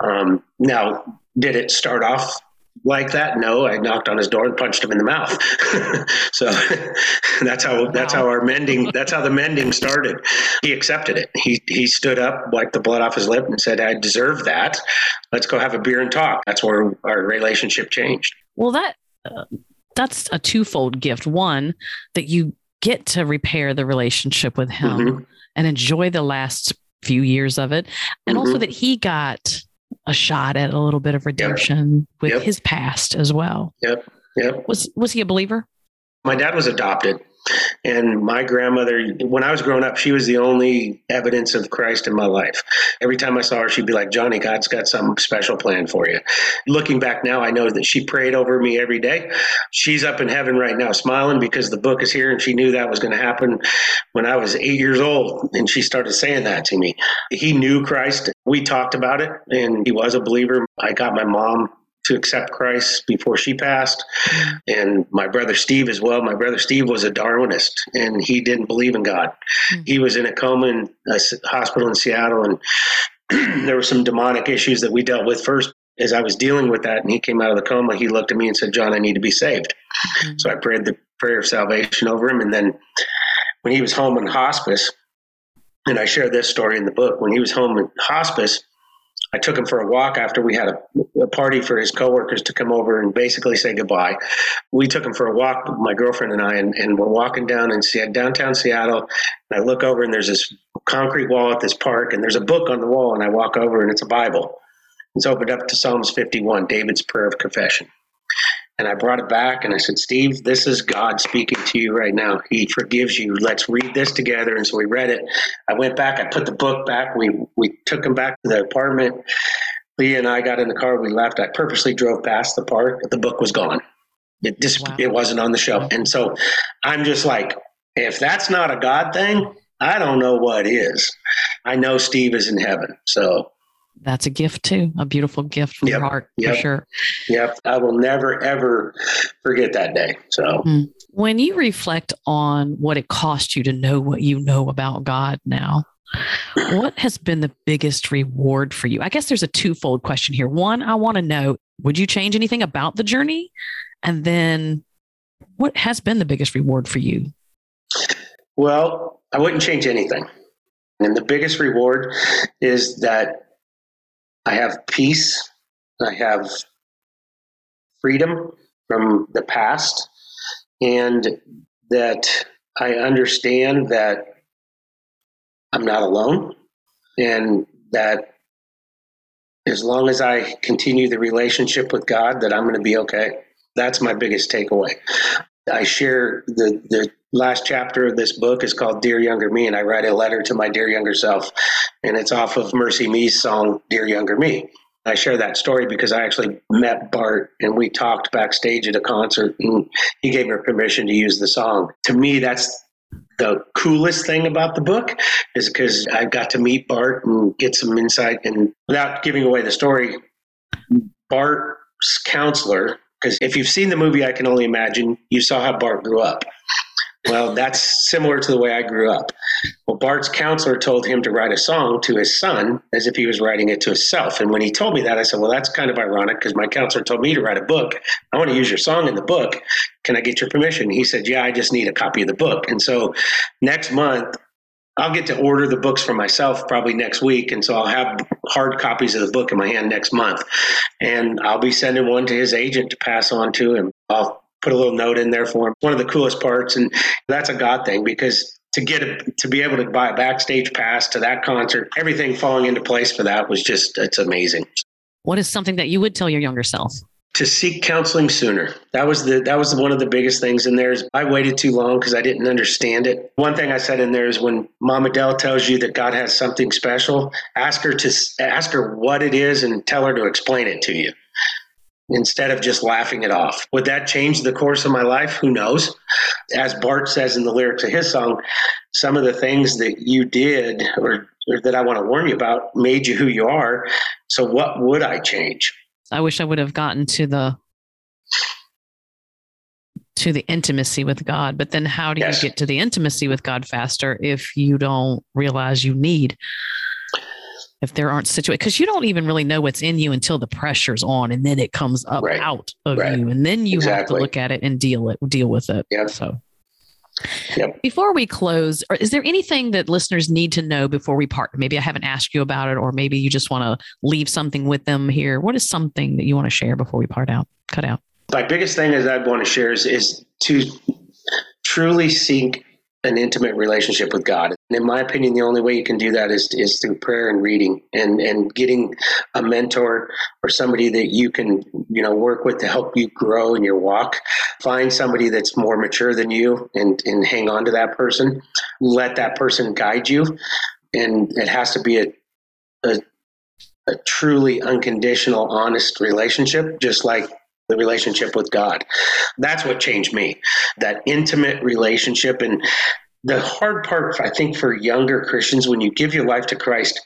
Um, now, did it start off like that? No, I knocked on his door and punched him in the mouth. so that's how that's how our mending that's how the mending started. He accepted it. He he stood up, wiped the blood off his lip, and said, "I deserve that. Let's go have a beer and talk." That's where our relationship changed. Well, that uh, that's a twofold gift. One that you get to repair the relationship with him mm-hmm. and enjoy the last few years of it, and mm-hmm. also that he got a shot at a little bit of redemption yep. with yep. his past as well. Yep. Yep. Was was he a believer? My dad was adopted. And my grandmother, when I was growing up, she was the only evidence of Christ in my life. Every time I saw her, she'd be like, Johnny, God's got some special plan for you. Looking back now, I know that she prayed over me every day. She's up in heaven right now, smiling because the book is here, and she knew that was going to happen when I was eight years old. And she started saying that to me. He knew Christ. We talked about it, and he was a believer. I got my mom to accept Christ before she passed, and my brother Steve as well. My brother Steve was a Darwinist, and he didn't believe in God. Mm-hmm. He was in a coma in a hospital in Seattle, and there were some demonic issues that we dealt with first. As I was dealing with that, and he came out of the coma, he looked at me and said, "John, I need to be saved." Mm-hmm. So I prayed the prayer of salvation over him, and then when he was home in hospice, and I share this story in the book. When he was home in hospice, I took him for a walk after we had a, a, party for his coworkers to come over and basically say goodbye. We took him for a walk, my girlfriend and I, and, and we're walking down in Seattle downtown Seattle. And I look over and there's this concrete wall at this park, and there's a book on the wall. And I walk over and it's a Bible. It's opened up to Psalms 51, David's prayer of confession. And I brought it back and I said, Steve, this is God speaking to you right now. He forgives you. Let's read this together. And so we read it. I went back, I put the book back. We we took him back to the apartment. Leah and I got in the car, we left. I purposely drove past the park. The book was gone. It just wow. it wasn't on the shelf. And so I'm just like, if that's not a God thing, I don't know what is. I know Steve is in heaven. So that's a gift too, a beautiful gift from yep. your heart yep. for sure. Yep. I will never, ever forget that day. So hmm. when you reflect on what it cost you to know what you know about God now, what has been the biggest reward for you? I guess there's a twofold question here. One, I want to know would you change anything about the journey? And then what has been the biggest reward for you? Well, I wouldn't change anything. And the biggest reward is that I have peace. I have freedom from the past, and that I understand that I'm not alone, and that as long as I continue the relationship with God, that I'm going to be okay. That's my biggest takeaway. I share the the last chapter of this book is called Dear Younger Me, and I write a letter to my dear younger self, and it's off of MercyMe's song Dear Younger Me. I share that story because I actually met Bart and we talked backstage at a concert, and he gave me permission to use the song. To me, that's the coolest thing about the book is because I got to meet Bart and get some insight. And without giving away the story, Bart's counselor because if you've seen the movie, I can only imagine you saw how Bart grew up. Well, that's similar to the way I grew up. Well, Bart's counselor told him to write a song to his son as if he was writing it to himself. And when he told me that, I said, Well, that's kind of ironic because my counselor told me to write a book. I want to use your song in the book. Can I get your permission? He said, Yeah, I just need a copy of the book. And so next month, I'll get to order the books for myself probably next week. And so I'll have hard copies of the book in my hand next month. And I'll be sending one to his agent to pass on to him. I'll put a little note in there for him. One of the coolest parts, and that's a God thing because to get a, to be able to buy a backstage pass to that concert, everything falling into place for that was just it's amazing. What is something that you would tell your younger self? To seek counseling sooner. That was the that was one of the biggest things in there. Is I waited too long because I didn't understand it. One thing I said in there is when Mama Dell tells you that God has something special, ask her to ask her what it is and tell her to explain it to you instead of just laughing it off. Would that change the course of my life? Who knows? As Bart says in the lyrics of his song, some of the things that you did or, or, that I want to warn you about made you who you are. So what would I change? I wish I would have gotten to the to the intimacy with God, but then how do yes. you get to the intimacy with God faster if you don't realize you need if there aren't situations because you don't even really know what's in you until the pressure's on and then it comes up right. out of right. you and then you exactly. have to look at it and deal it deal with it yep. so Yep. Before we close, is there anything that listeners need to know before we part? Maybe I haven't asked you about it, or maybe you just want to leave something with them here. What is something that you want to share before we part out? Cut out. My biggest thing is I'd want to share is, is to truly seek an intimate relationship with God. And in my opinion, the only way you can do that is, is through prayer and reading and, and getting a mentor or somebody that you can, you know, work with to help you grow in your walk. Find somebody that's more mature than you and, and hang on to that person. Let that person guide you. And it has to be a, a, a truly unconditional, honest relationship, just like the relationship with God. That's what changed me. That intimate relationship. And the hard part, I think, for younger Christians, when you give your life to Christ,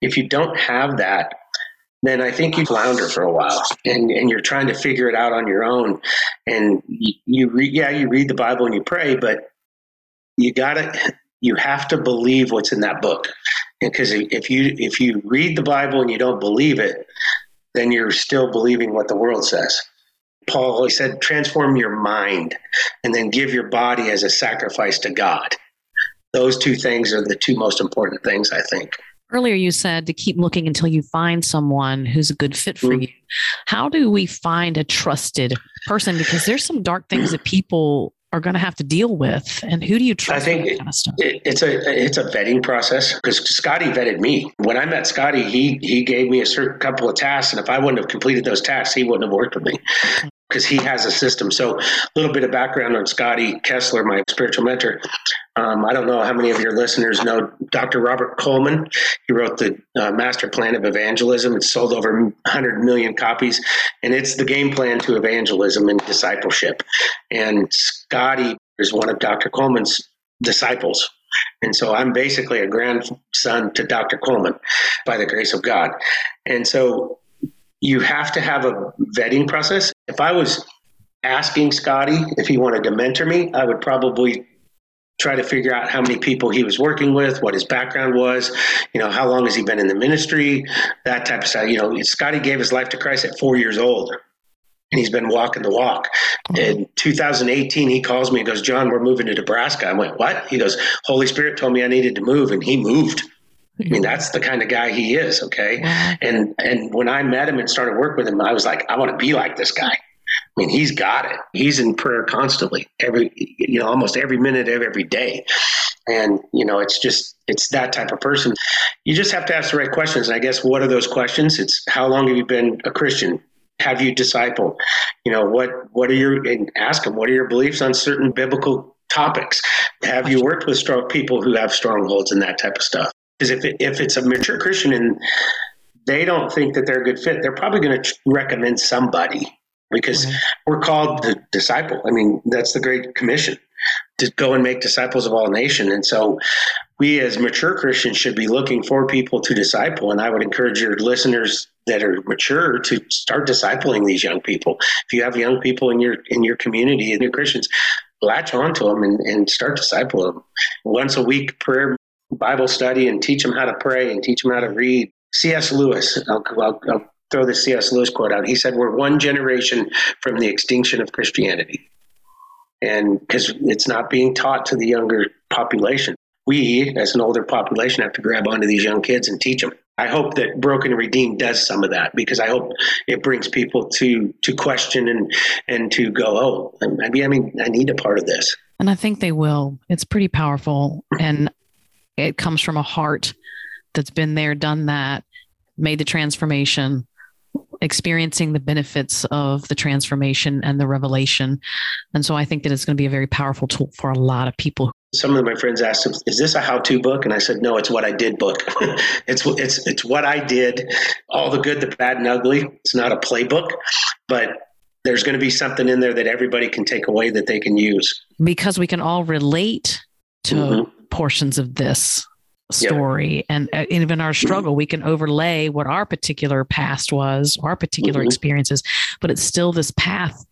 if you don't have that, then I think you flounder for a while and, and you're trying to figure it out on your own. And you, you read, yeah, you read the Bible and you pray, but you gotta, you have to believe what's in that book. Because if you, if you read the Bible and you don't believe it, then you're still believing what the world says. Paul he said, transform your mind and then give your body as a sacrifice to God. Those two things are the two most important things, I think. Earlier, you said to keep looking until you find someone who's a good fit for mm-hmm. you. How do we find a trusted person? Because there's some dark things that people are going to have to deal with and who do you trust i think it, kind of it, it's a it's a vetting process because scotty vetted me when i met scotty he he gave me a certain couple of tasks and if i wouldn't have completed those tasks he wouldn't have worked with me because he has a system. So, a little bit of background on Scotty Kessler, my spiritual mentor. Um, I don't know how many of your listeners know Dr. Robert Coleman. He wrote the uh, Master Plan of Evangelism. It's sold over 100 million copies, and it's the game plan to evangelism and discipleship. And Scotty is one of Dr. Coleman's disciples. And so I'm basically a grandson to Dr. Coleman by the grace of God. And so you have to have a vetting process. If I was asking Scotty if he wanted to mentor me, I would probably try to figure out how many people he was working with, what his background was, you know, how long has he been in the ministry, that type of stuff. You know, Scotty gave his life to Christ at four years old. And he's been walking the walk. In 2018, he calls me and goes, John, we're moving to Nebraska. I went, What? He goes, Holy Spirit told me I needed to move, and he moved. I mean, hmm. that's the kind of guy he is. Okay. And, and when I met him and started work with him, I was like, I want to be like this guy. I mean, he's got it. He's in prayer constantly, every, you know, almost every minute of every day. And, you know, it's just, it's that type of person. You just have to ask the right questions. And I guess what are those questions? It's how long have you been a Christian? Have you discipled? You know, what, what are your, and ask them, what are your beliefs on certain biblical topics? Have you worked with strong people who have strongholds and that type of stuff? Because if, it, if it's a mature Christian and they don't think that they're a good fit, they're probably going to recommend somebody because mm-hmm. we're called the disciple. I mean, that's the Great Commission to go and make disciples of all nations. And so we as mature Christians should be looking for people to disciple. And I would encourage your listeners that are mature to start discipling these young people. If you have young people in your in your community and your Christians, latch onto them and, and start discipling them. Once a week prayer Bible study and teach them how to pray and teach them how to read. C.S. Lewis, I'll, I'll, I'll throw the C.S. Lewis quote out. He said, We're one generation from the extinction of Christianity. And because it's not being taught to the younger population, we, as an older population, have to grab onto these young kids and teach them. I hope that Broken and Redeemed does some of that because I hope it brings people to to question and and to go, oh, maybe I mean I need a part of this. And I think they will. It's pretty powerful, and it comes from a heart that's been there, done that, made the transformation, experiencing the benefits of the transformation and the revelation. And so I think that it's going to be a very powerful tool for a lot of people some of my friends asked, "Is this a how-to book?" And I said, "No, it's what I did book. it's it's it's what I did, all the good, the bad, and ugly. It's not a playbook, but there's going to be something in there that everybody can take away that they can use because we can all relate to mm-hmm. Portions of this story yep. and uh, even our struggle we can overlay what our particular past was our particular mm-hmm. experiences but it's still this path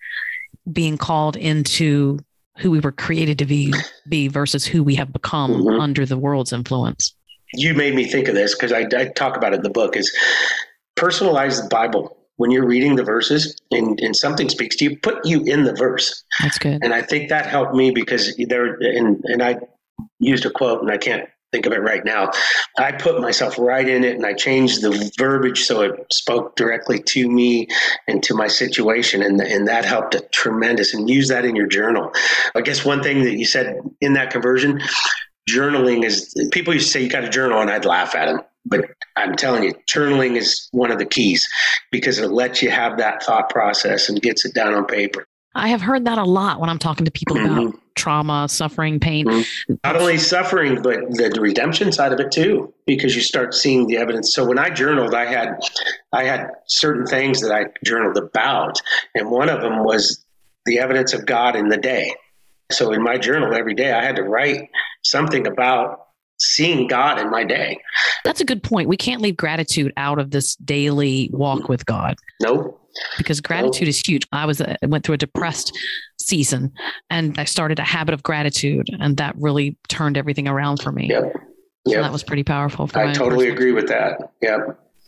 being called into who we were created to be be versus who we have become mm-hmm. under the world's influence you made me think of this because I, I, talk about it in the book is personalize the bible when you're reading the verses and, and something speaks to you put you in the verse that's good and i think that helped me because there and, and i used a quote and i can't think of it right now. I put myself right in it and I changed the verbiage so it spoke directly to me and to my situation. And, and that helped a tremendous. And use that in your journal. I guess one thing that you said in that conversion, journaling is people used to say you got to journal and I'd laugh at them. But I'm telling you, journaling is one of the keys because it lets you have that thought process and gets it down on paper. I have heard that a lot when I'm talking to people mm-hmm. about trauma, suffering, pain. Mm-hmm. Not only suffering, but the, redemption side of it too, because you start seeing the evidence. So when I journaled, I had I had certain things that I journaled about, and one of them was the evidence of God in the day. So in my journal every day, I had to write something about seeing God in my day. That's a good point. We can't leave gratitude out of this daily walk with God. Nope because gratitude is huge. I was I went through a depressed season and I started a habit of gratitude and that really turned everything around for me. Yep. Yep. So that was pretty powerful. I totally agree with that. Yep.